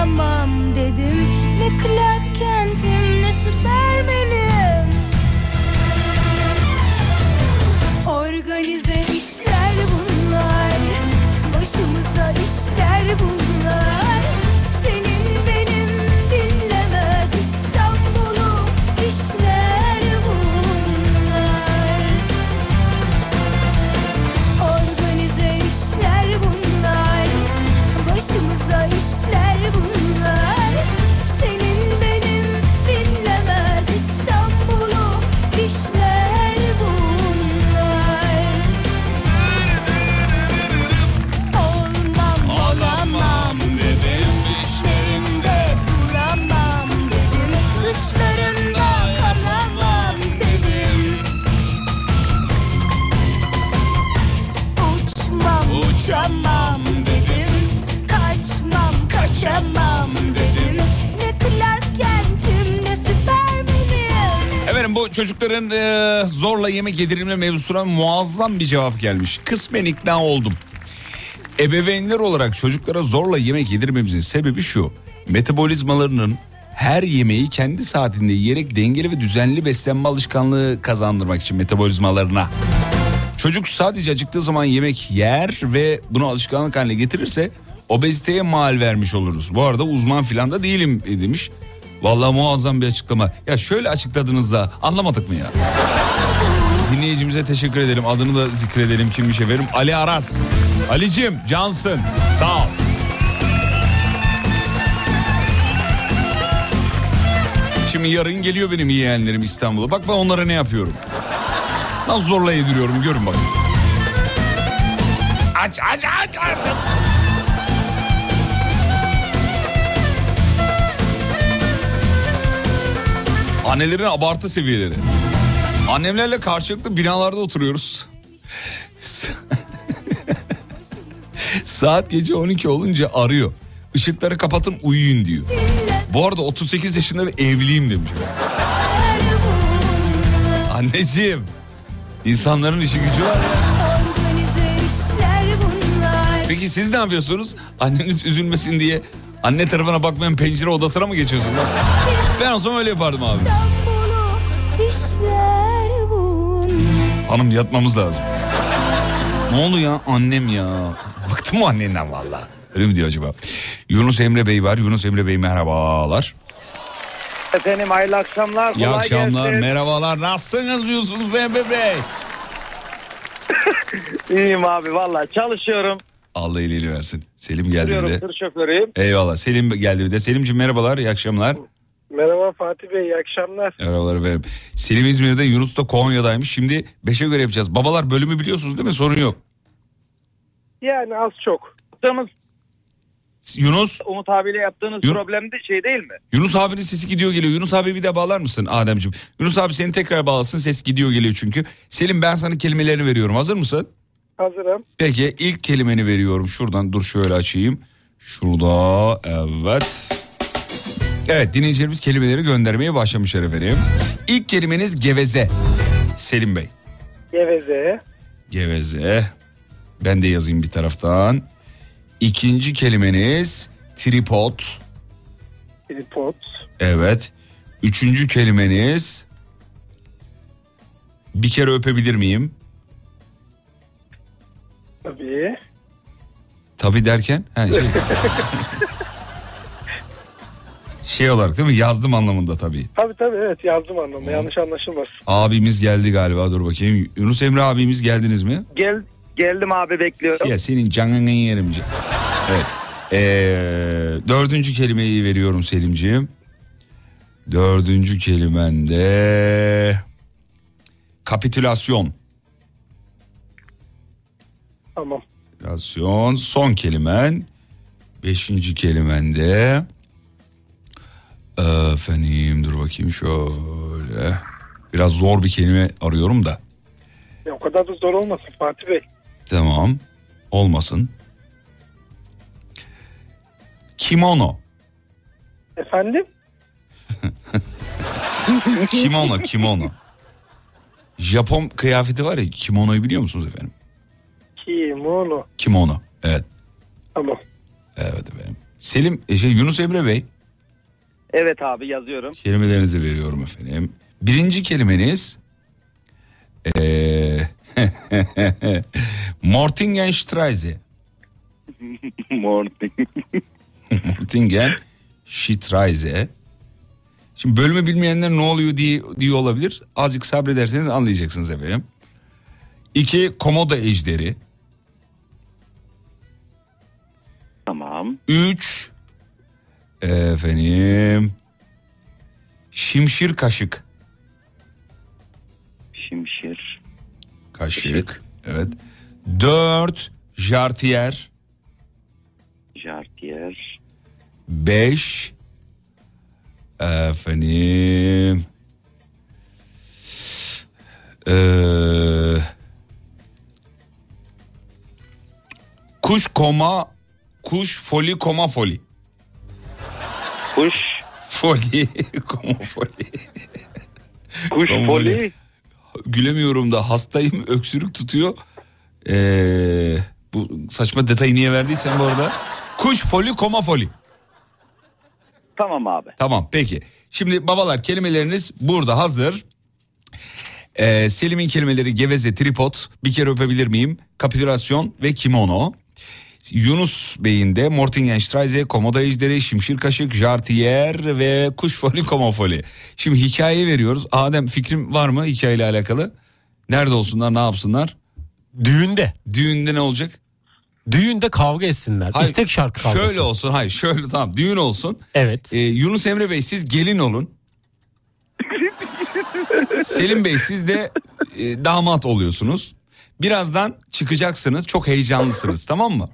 [SPEAKER 10] Kaçamam dedim. Ne Clark Kent'im ne Superman'im
[SPEAKER 3] çocukların e, zorla yemek yedirilme mevzusuna muazzam bir cevap gelmiş. Kısmen ikna oldum. Ebeveynler olarak çocuklara zorla yemek yedirmemizin sebebi şu. Metabolizmalarının her yemeği kendi saatinde yiyerek dengeli ve düzenli beslenme alışkanlığı kazandırmak için metabolizmalarına. Çocuk sadece acıktığı zaman yemek yer ve bunu alışkanlık haline getirirse obeziteye mal vermiş oluruz. Bu arada uzman filan da değilim e, demiş. Vallahi muazzam bir açıklama. Ya şöyle açıkladınız da anlamadık mı ya? Dinleyicimize teşekkür edelim. Adını da zikredelim kimmiş efendim. Ali Aras. Alicim cansın. Sağ ol. Şimdi yarın geliyor benim yeğenlerim İstanbul'a. Bak ben onlara ne yapıyorum. Nasıl zorla yediriyorum görün bakın. Aç aç aç artık. Annelerin abartı seviyeleri. Annemlerle karşılıklı binalarda oturuyoruz. Saat gece 12 olunca arıyor. Işıkları kapatın uyuyun diyor. Bu arada 38 yaşında ve evliyim demiş. Anneciğim. insanların işi gücü var Peki siz ne yapıyorsunuz? Anneniz üzülmesin diye anne tarafına bakmayan pencere odasına mı geçiyorsunuz? Ben olsam öyle yapardım abi. Hanım yatmamız lazım. Ne oldu ya annem ya? Bıktım mı annenden valla. Öyle mi diyor acaba? Yunus Emre Bey var. Yunus Emre Bey merhabalar.
[SPEAKER 11] Efendim hayırlı akşamlar.
[SPEAKER 3] İyi
[SPEAKER 11] kolay
[SPEAKER 3] akşamlar,
[SPEAKER 11] gelsin.
[SPEAKER 3] merhabalar. Nasılsınız Yusuf Bey Bey?
[SPEAKER 11] İyiyim abi valla çalışıyorum.
[SPEAKER 3] Allah iyiliğini versin. Selim geldi bir de.
[SPEAKER 11] tır şoförüyüm.
[SPEAKER 3] Eyvallah. Selim geldi bir de. Selimciğim merhabalar, iyi akşamlar.
[SPEAKER 11] Merhaba Fatih Bey iyi akşamlar.
[SPEAKER 3] Merhabalar efendim. Selim İzmir'de, Yunus da Konya'daymış. Şimdi 5'e göre yapacağız. Babalar bölümü biliyorsunuz değil mi? Sorun yok.
[SPEAKER 11] Yani az çok. Yaptığımız
[SPEAKER 3] Yunus,
[SPEAKER 11] Umut abiyle yaptığınız
[SPEAKER 3] Yun-
[SPEAKER 11] problem de şey değil mi?
[SPEAKER 3] Yunus abinin sesi gidiyor geliyor. Yunus abi bir de bağlar mısın Ademciğim? Yunus abi seni tekrar bağlasın. Ses gidiyor geliyor çünkü. Selim ben sana kelimelerini veriyorum. Hazır mısın?
[SPEAKER 11] Hazırım.
[SPEAKER 3] Peki ilk kelimeni veriyorum. Şuradan dur şöyle açayım. Şurada evet. Evet dinleyicilerimiz kelimeleri göndermeye başlamışlar efendim. İlk kelimeniz geveze. Selim Bey.
[SPEAKER 11] Geveze.
[SPEAKER 3] Geveze. Ben de yazayım bir taraftan. İkinci kelimeniz tripod.
[SPEAKER 11] Tripod.
[SPEAKER 3] Evet. Üçüncü kelimeniz bir kere öpebilir miyim?
[SPEAKER 11] Tabii.
[SPEAKER 3] Tabii derken? Ha, şey. şey olarak değil mi? Yazdım anlamında tabii.
[SPEAKER 11] Tabii tabii evet yazdım anlamda yanlış anlaşılmasın.
[SPEAKER 3] Abimiz geldi galiba dur bakayım. Yunus Emre abimiz geldiniz mi?
[SPEAKER 11] Gel geldim abi bekliyorum.
[SPEAKER 3] Ya senin canını yerim. Evet. Ee, dördüncü kelimeyi veriyorum Selimciğim. Dördüncü kelimende kapitülasyon.
[SPEAKER 11] Tamam.
[SPEAKER 3] Kapitülasyon. Son kelimen. Beşinci kelimende efendim dur bakayım şöyle. Biraz zor bir kelime arıyorum da.
[SPEAKER 11] Ya, o kadar da zor olmasın Fatih Bey.
[SPEAKER 3] Tamam. Olmasın. Kimono.
[SPEAKER 11] Efendim?
[SPEAKER 3] Kimono, kimono. Japon kıyafeti var ya kimonoyu biliyor musunuz efendim?
[SPEAKER 11] Kimono.
[SPEAKER 3] Kimono. Evet.
[SPEAKER 11] Tamam.
[SPEAKER 3] Evet efendim. Selim, e, şey Yunus Emre Bey
[SPEAKER 11] Evet abi yazıyorum.
[SPEAKER 3] kelimelerinizi veriyorum efendim. Birinci kelimeniz eee Mortingenstraße.
[SPEAKER 11] Morning.
[SPEAKER 3] Mortingenstraße. Şimdi bölümü bilmeyenler ne oluyor diye, diye olabilir. Azıcık sabrederseniz anlayacaksınız efendim. İki komodo ejderi.
[SPEAKER 11] Tamam.
[SPEAKER 3] Üç efendim şimşir kaşık.
[SPEAKER 11] Şimşir.
[SPEAKER 3] Kaşık. Evet. Dört jartiyer.
[SPEAKER 11] Jartier.
[SPEAKER 3] Beş efendim eee, kuş koma kuş foli koma foli.
[SPEAKER 11] Kuş.
[SPEAKER 3] Foli koma foli.
[SPEAKER 11] Kuş
[SPEAKER 3] Koma
[SPEAKER 11] foli.
[SPEAKER 3] Gülemiyorum da hastayım öksürük tutuyor. Ee, bu saçma detayı niye verdiysen bu arada. Kuş foli koma foli.
[SPEAKER 11] Tamam abi.
[SPEAKER 3] Tamam peki. Şimdi babalar kelimeleriniz burada hazır. Ee, Selim'in kelimeleri geveze, tripod, bir kere öpebilir miyim? Kapitülasyon ve kimono. Yunus Bey'in de Mortingenstraße, Komodo Ejderi, Şimşir Kaşık, Jartier ve Kuş Foli, Komo Foli. Şimdi hikaye veriyoruz. Adem fikrim var mı hikayeyle alakalı? Nerede olsunlar, ne yapsınlar?
[SPEAKER 4] Düğünde.
[SPEAKER 3] Düğünde ne olacak?
[SPEAKER 4] Düğünde kavga etsinler.
[SPEAKER 3] Hayır,
[SPEAKER 4] İstek şarkı kavgası.
[SPEAKER 3] Şöyle olsun, hayır şöyle tamam düğün olsun.
[SPEAKER 4] Evet.
[SPEAKER 3] Ee, Yunus Emre Bey siz gelin olun. Selim Bey siz de e, damat oluyorsunuz. Birazdan çıkacaksınız. Çok heyecanlısınız tamam mı?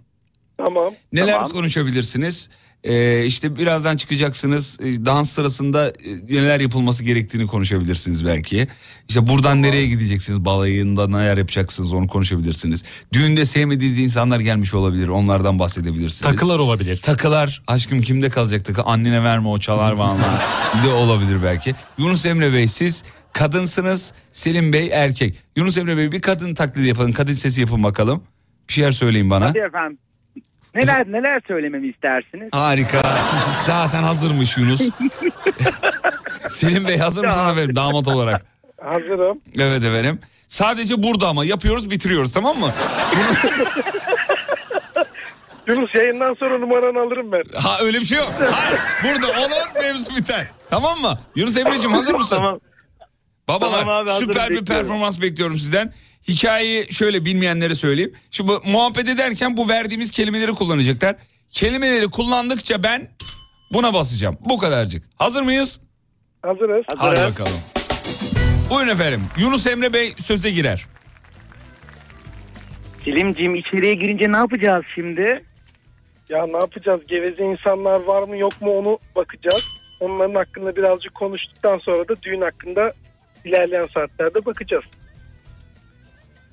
[SPEAKER 11] Tamam.
[SPEAKER 3] Neler
[SPEAKER 11] Tamam.
[SPEAKER 3] konuşabilirsiniz? Ee, işte birazdan çıkacaksınız. Ee, Dans sırasında e, neler yapılması gerektiğini konuşabilirsiniz belki. İşte buradan nereye gideceksiniz? Balayında neler yapacaksınız onu konuşabilirsiniz. Düğünde sevmediğiniz insanlar gelmiş olabilir. Onlardan bahsedebilirsiniz.
[SPEAKER 4] Takılar olabilir.
[SPEAKER 3] Takılar aşkım kimde kalacak takı? Annene verme o çalar vallahi de olabilir belki. Yunus Emre Bey siz kadınsınız. Selim Bey erkek. Yunus Emre Bey bir kadın taklidi yapın. Kadın sesi yapın bakalım. Bir şeyler söyleyin bana.
[SPEAKER 11] Hadi efendim. Neler neler söylememi istersiniz?
[SPEAKER 3] Harika. Zaten hazırmış Yunus. Selim Bey hazır mısınız efendim damat olarak?
[SPEAKER 11] Hazırım.
[SPEAKER 3] Evet efendim. Sadece burada ama yapıyoruz bitiriyoruz tamam mı?
[SPEAKER 12] Yunus yayından sonra numaranı alırım ben.
[SPEAKER 3] Ha öyle bir şey yok. Hayır. Burada olur mevzu biter. Tamam mı? Yunus Emre'ciğim hazır mısın?
[SPEAKER 12] Tamam.
[SPEAKER 3] Babalar
[SPEAKER 12] Tamam abi, hazırım,
[SPEAKER 3] süper bir
[SPEAKER 12] bekliyorum.
[SPEAKER 3] performans bekliyorum sizden. Hikayeyi şöyle bilmeyenlere söyleyeyim. Şu bu, muhabbet ederken bu verdiğimiz kelimeleri kullanacaklar. Kelimeleri kullandıkça ben buna basacağım. Bu kadarcık. Hazır mıyız?
[SPEAKER 12] Hazırız.
[SPEAKER 3] Hadi bakalım. Buyurun efendim. Yunus Emre Bey söze girer.
[SPEAKER 11] Selimciğim içeriye girince ne yapacağız şimdi?
[SPEAKER 12] Ya ne yapacağız? Geveze insanlar var mı yok mu onu bakacağız. Onların hakkında birazcık konuştuktan sonra da düğün hakkında ilerleyen saatlerde bakacağız.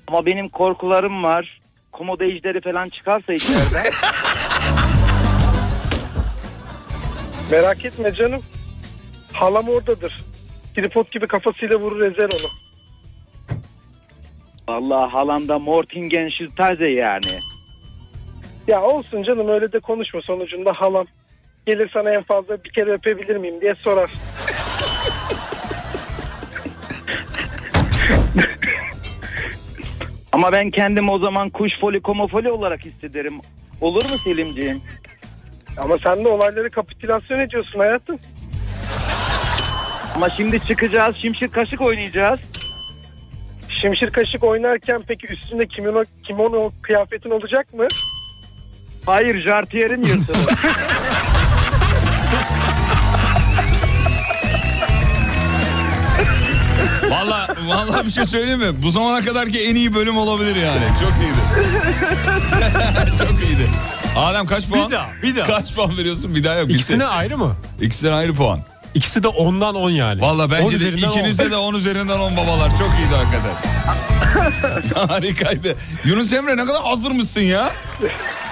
[SPEAKER 11] Ama benim korkularım var. Komodo ejderi falan çıkarsa içeriden.
[SPEAKER 12] Merak etme canım. Halam oradadır. Tripod gibi kafasıyla vurur ezer onu.
[SPEAKER 11] Vallahi halanda Mortingen Schultaze yani.
[SPEAKER 12] Ya olsun canım öyle de konuşma sonucunda halam. Gelir sana en fazla bir kere öpebilir miyim diye sorar.
[SPEAKER 11] Ama ben kendim o zaman kuş foli komofoli olarak hissederim. Olur mu Selimciğim?
[SPEAKER 12] Ama sen de olayları kapitülasyon ediyorsun hayatım.
[SPEAKER 11] Ama şimdi çıkacağız şimşir kaşık oynayacağız.
[SPEAKER 12] Şimşir kaşık oynarken peki üstünde kimono, kimono kıyafetin olacak mı?
[SPEAKER 11] Hayır jartiyerin yırtılır.
[SPEAKER 3] Valla valla bir şey söyleyeyim mi? Bu zamana kadarki en iyi bölüm olabilir yani. Çok iyiydi. Çok iyiydi. Adem kaç puan?
[SPEAKER 4] Bir daha, bir daha.
[SPEAKER 3] Kaç puan veriyorsun? Bir daha yok. bitti.
[SPEAKER 4] İkisine ayrı mı?
[SPEAKER 3] İkisine ayrı puan.
[SPEAKER 4] İkisi de ondan 10 yani.
[SPEAKER 3] Valla
[SPEAKER 4] 10
[SPEAKER 3] bence de
[SPEAKER 4] üzerinden
[SPEAKER 3] ikinize
[SPEAKER 4] 10.
[SPEAKER 3] de 10 üzerinden 10 babalar. Çok iyiydi hakikaten. Harikaydı. Yunus Emre ne kadar hazırmışsın ya.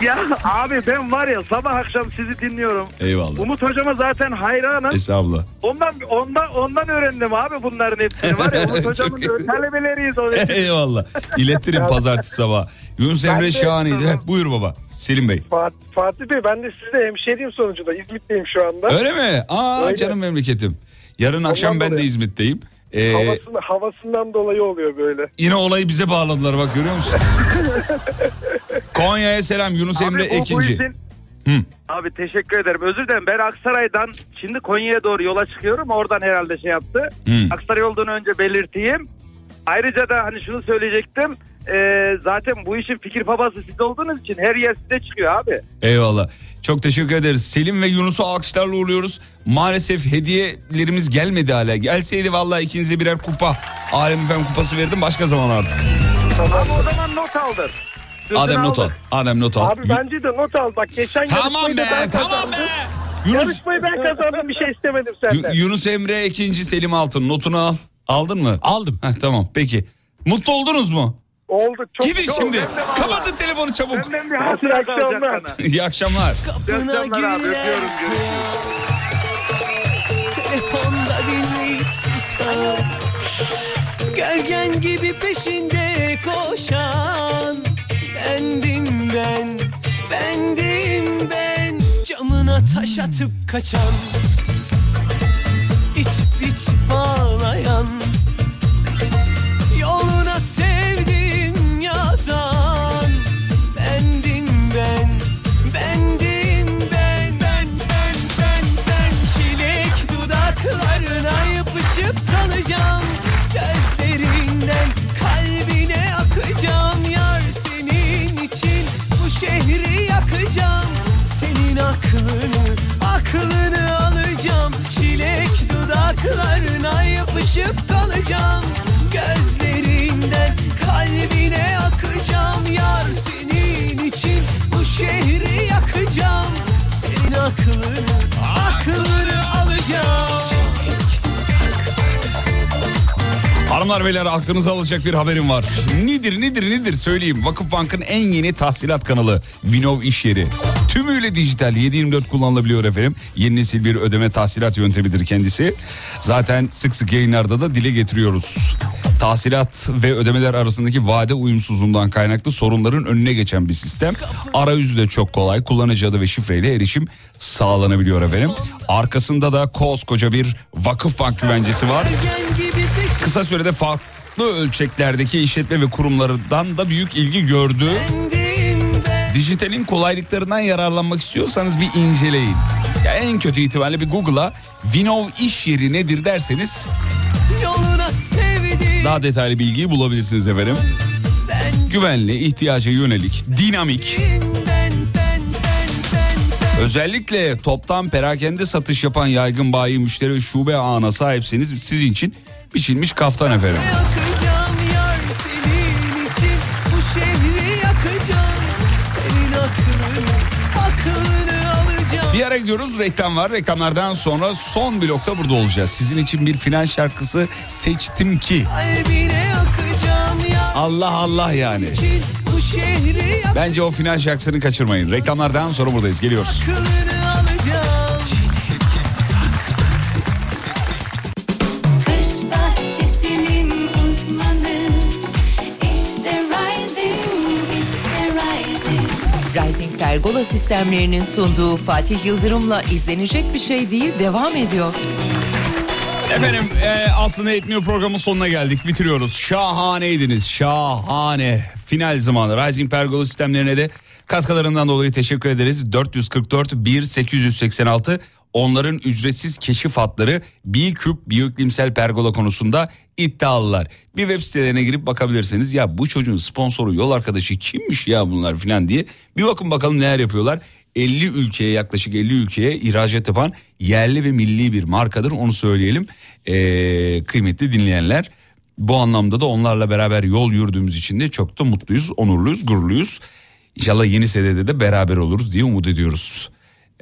[SPEAKER 11] ya abi ben var ya sabah akşam sizi dinliyorum.
[SPEAKER 3] Eyvallah.
[SPEAKER 11] Umut hocama zaten hayranım.
[SPEAKER 3] Estağfurullah.
[SPEAKER 11] Ondan ondan ondan öğrendim abi bunların hepsini var ya Umut hocamın
[SPEAKER 3] iyi.
[SPEAKER 11] talebeleriyiz
[SPEAKER 3] Eyvallah. İletirim pazartesi sabah. Yunus
[SPEAKER 12] Ben
[SPEAKER 3] Emre şahaneydi. Heh, buyur baba. Selim Bey.
[SPEAKER 12] Fatih, Fatih Bey ben de size hemşeriyim sonucunda. İzmit'teyim şu anda.
[SPEAKER 3] Öyle mi? Aa
[SPEAKER 12] Öyle.
[SPEAKER 3] canım memleketim. Yarın akşam ben de. İzmit'teyim. Ee,
[SPEAKER 12] Havasını, havasından dolayı oluyor böyle.
[SPEAKER 3] yine olayı bize bağladılar bak görüyor musun? Konya'ya selam Yunus Emre
[SPEAKER 11] Abi bu- bu
[SPEAKER 3] Ekinci. Hı.
[SPEAKER 11] Abi teşekkür ederim. Özür dilerim. Ben Aksaray'dan şimdi Konya'ya doğru yola çıkıyorum. Oradan herhalde şey yaptı.
[SPEAKER 3] Hı.
[SPEAKER 11] Aksaray olduğunu önce belirteyim. Ayrıca da hani şunu söyleyecektim. Ee, zaten bu işin fikir babası siz olduğunuz için her yer size çıkıyor abi.
[SPEAKER 3] Eyvallah. Çok teşekkür ederiz. Selim ve Yunus'u alkışlarla uğurluyoruz. Maalesef hediyelerimiz gelmedi hala. Gelseydi vallahi ikinize birer kupa. Alem Efem kupası verdim başka zaman artık.
[SPEAKER 11] Ama o zaman not aldır. Sözünü
[SPEAKER 3] Adem not al. Adem not al.
[SPEAKER 12] Abi bence de not al. Bak geçen
[SPEAKER 3] Tamam
[SPEAKER 12] yarışmayı da
[SPEAKER 3] be
[SPEAKER 12] ben
[SPEAKER 3] tamam
[SPEAKER 12] kazandım.
[SPEAKER 3] be. Yunus,
[SPEAKER 12] Yarışmayı ben kazandım bir şey istemedim senden.
[SPEAKER 3] Yunus Emre ikinci Selim Altın notunu al. Aldın mı?
[SPEAKER 4] Aldım.
[SPEAKER 3] Heh, tamam peki. Mutlu oldunuz mu?
[SPEAKER 12] Olduk çok.
[SPEAKER 3] Gidin
[SPEAKER 12] çok-
[SPEAKER 3] şimdi. Kapatın telefonu çabuk.
[SPEAKER 11] Benden bir kalacak
[SPEAKER 12] akşamlar.
[SPEAKER 3] İyi akşamlar.
[SPEAKER 11] İyi akşamlar abi. Öpüyorum.
[SPEAKER 9] Telefonda dinleyip susan Gölgen gibi peşinde koşan Bendim ben, bendim ben Camına taş atıp kaçan İçip içip ağlayan Gözlerinden kalbine akacağım. Yar senin için bu şehri yakacağım. Senin aklını, aklını alacağım. Çilek dudaklarına yapışıp kalacağım. Gözlerinden kalbine akacağım. Yar senin için bu şehri yakacağım. Senin aklını
[SPEAKER 3] Hanımlar beyler aklınıza alacak bir haberim var. Nedir nedir nedir söyleyeyim. Vakıfbank'ın en yeni tahsilat kanalı Vinov İş Yeri. Tümüyle dijital 724 kullanılabiliyor efendim. Yeni nesil bir ödeme tahsilat yöntemidir kendisi. Zaten sık sık yayınlarda da dile getiriyoruz. Tahsilat ve ödemeler arasındaki vade uyumsuzluğundan kaynaklı sorunların önüne geçen bir sistem. Arayüzü de çok kolay. Kullanıcı adı ve şifreyle erişim sağlanabiliyor efendim. Arkasında da koskoca bir Vakıfbank güvencesi var. Kısa sürede farklı ölçeklerdeki işletme ve kurumlardan da büyük ilgi gördü. Dijitalin kolaylıklarından yararlanmak istiyorsanız bir inceleyin. Ya en kötü ihtimalle bir Google'a Vinov iş yeri nedir derseniz daha detaylı bilgiyi bulabilirsiniz efendim. Güvenli, ihtiyaca yönelik, dinamik. Özellikle toptan perakende satış yapan yaygın bayi müşteri ve şube ağına sahipseniz sizin için biçilmiş kaftan efendim. Bir ara gidiyoruz reklam var reklamlardan sonra son blokta burada olacağız. Sizin için bir final şarkısı seçtim ki. Allah Allah yani. Bence o final şarkısını kaçırmayın. Reklamlardan sonra buradayız geliyoruz.
[SPEAKER 13] Aklını
[SPEAKER 1] Pergola sistemlerinin sunduğu Fatih Yıldırım'la izlenecek bir şey değil devam ediyor.
[SPEAKER 3] Efendim e, aslında etmiyor programın sonuna geldik bitiriyoruz. Şahaneydiniz şahane. Final zamanı Rising Pergola sistemlerine de kaskalarından dolayı teşekkür ederiz. 444 1886 onların ücretsiz keşif hatları B-Cube biyoiklimsel pergola konusunda iddialılar. Bir web sitelerine girip bakabilirsiniz. Ya bu çocuğun sponsoru yol arkadaşı kimmiş ya bunlar filan diye. Bir bakın bakalım neler yapıyorlar. 50 ülkeye yaklaşık 50 ülkeye ihracat yapan yerli ve milli bir markadır onu söyleyelim. Ee, kıymetli dinleyenler bu anlamda da onlarla beraber yol yürüdüğümüz için de çok da mutluyuz, onurluyuz, gururluyuz. İnşallah yeni senede de beraber oluruz diye umut ediyoruz.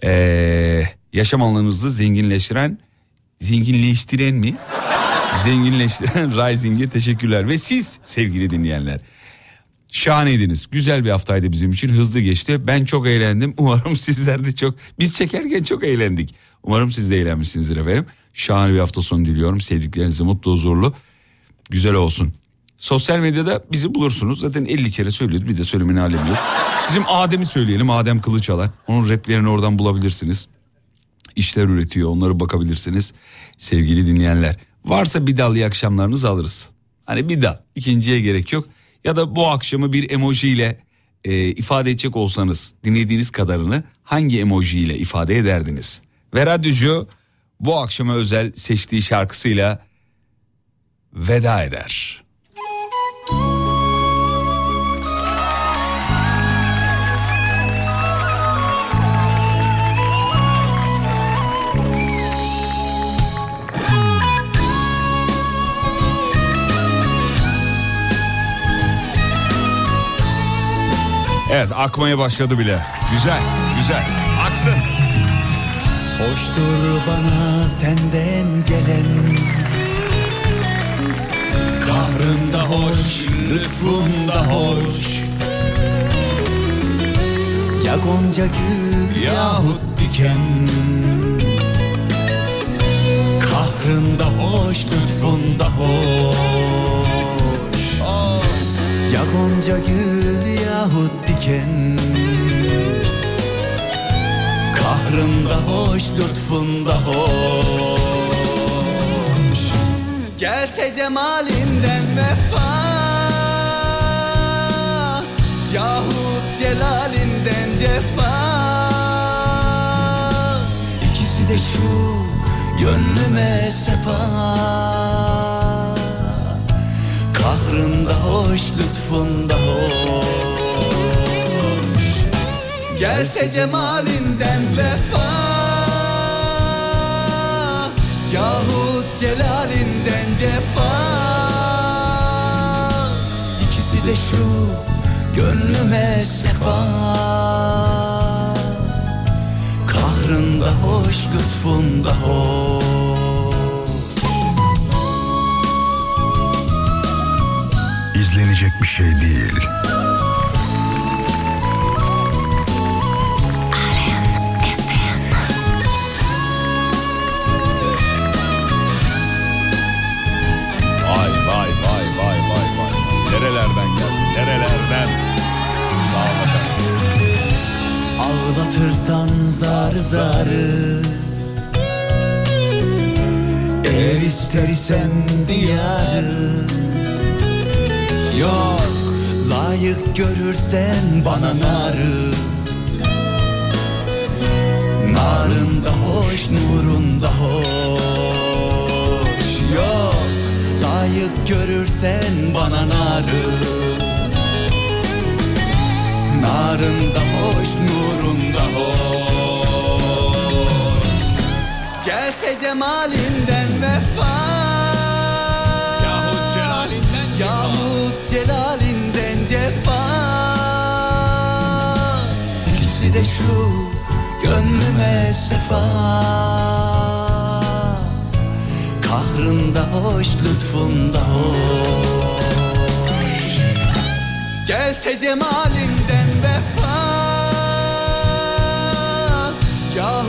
[SPEAKER 3] Ee, yaşam alanınızı zenginleştiren, zenginleştiren mi? zenginleştiren Rising'e teşekkürler. Ve siz sevgili dinleyenler Şahaneydiniz. Güzel bir haftaydı bizim için. Hızlı geçti. Ben çok eğlendim. Umarım sizler de çok... Biz çekerken çok eğlendik. Umarım siz de eğlenmişsinizdir efendim. Şahane bir hafta sonu diliyorum. Sevdiklerinize mutlu, huzurlu, güzel olsun. Sosyal medyada bizi bulursunuz. Zaten 50 kere söylüyoruz. Bir de söylemenin alemi yok. Bizim Adem'i söyleyelim. Adem Kılıçalan. Onun raplerini oradan bulabilirsiniz. İşler üretiyor. Onlara bakabilirsiniz. Sevgili dinleyenler. Varsa bir dal iyi akşamlarınızı alırız. Hani bir dal. ikinciye gerek yok. Ya da bu akşamı bir emoji ile e, ifade edecek olsanız dinlediğiniz kadarını hangi emoji ile ifade ederdiniz? Ve radyocu bu akşama özel seçtiği şarkısıyla veda eder. Evet akmaya başladı bile. Güzel güzel. Aksın.
[SPEAKER 2] Hoştur bana senden gelen. Kahrın da hoş, lütfun da hoş. Ya gonca gül yahut diken. Kahrın da hoş, lütfun da hoş. Ya gonca gül yahut diken Kahrın da hoş, lütfun da hoş. Gelse cemalinden vefa Yahut celalinden cefa. İkisi de şu gönlüme sefa. Kahrın da hoş, lütfun da hoş Gelse cemalinden vefa Yahut celalinden cefa. İkisi de şu gönlüme sefa. Kahrın da hoş, lütfun da hoş.
[SPEAKER 14] İzlenecek bir şey değil.
[SPEAKER 2] Ağlatırsan zar zarı. Eğer ister isen diyarı. Yok Layık görürsen bana narı. Narında hoş nurunda hoş. Yok layık görürsen bana narı Narında hoş nurunda hoş. Gelse cemalinden vefa. Yahut celalinden cefa. Yahut celalinden cefa. İkisi de şu gönlüme sefa. Kahrında hoş lütfunda hoş. Gelse cemalinden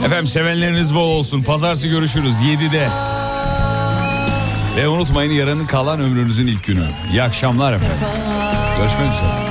[SPEAKER 3] Efendim sevenleriniz bol olsun. Pazartesi görüşürüz 7'de. Ve unutmayın yarının kalan ömrünüzün ilk günü. İyi akşamlar efendim. Görüşmek üzere.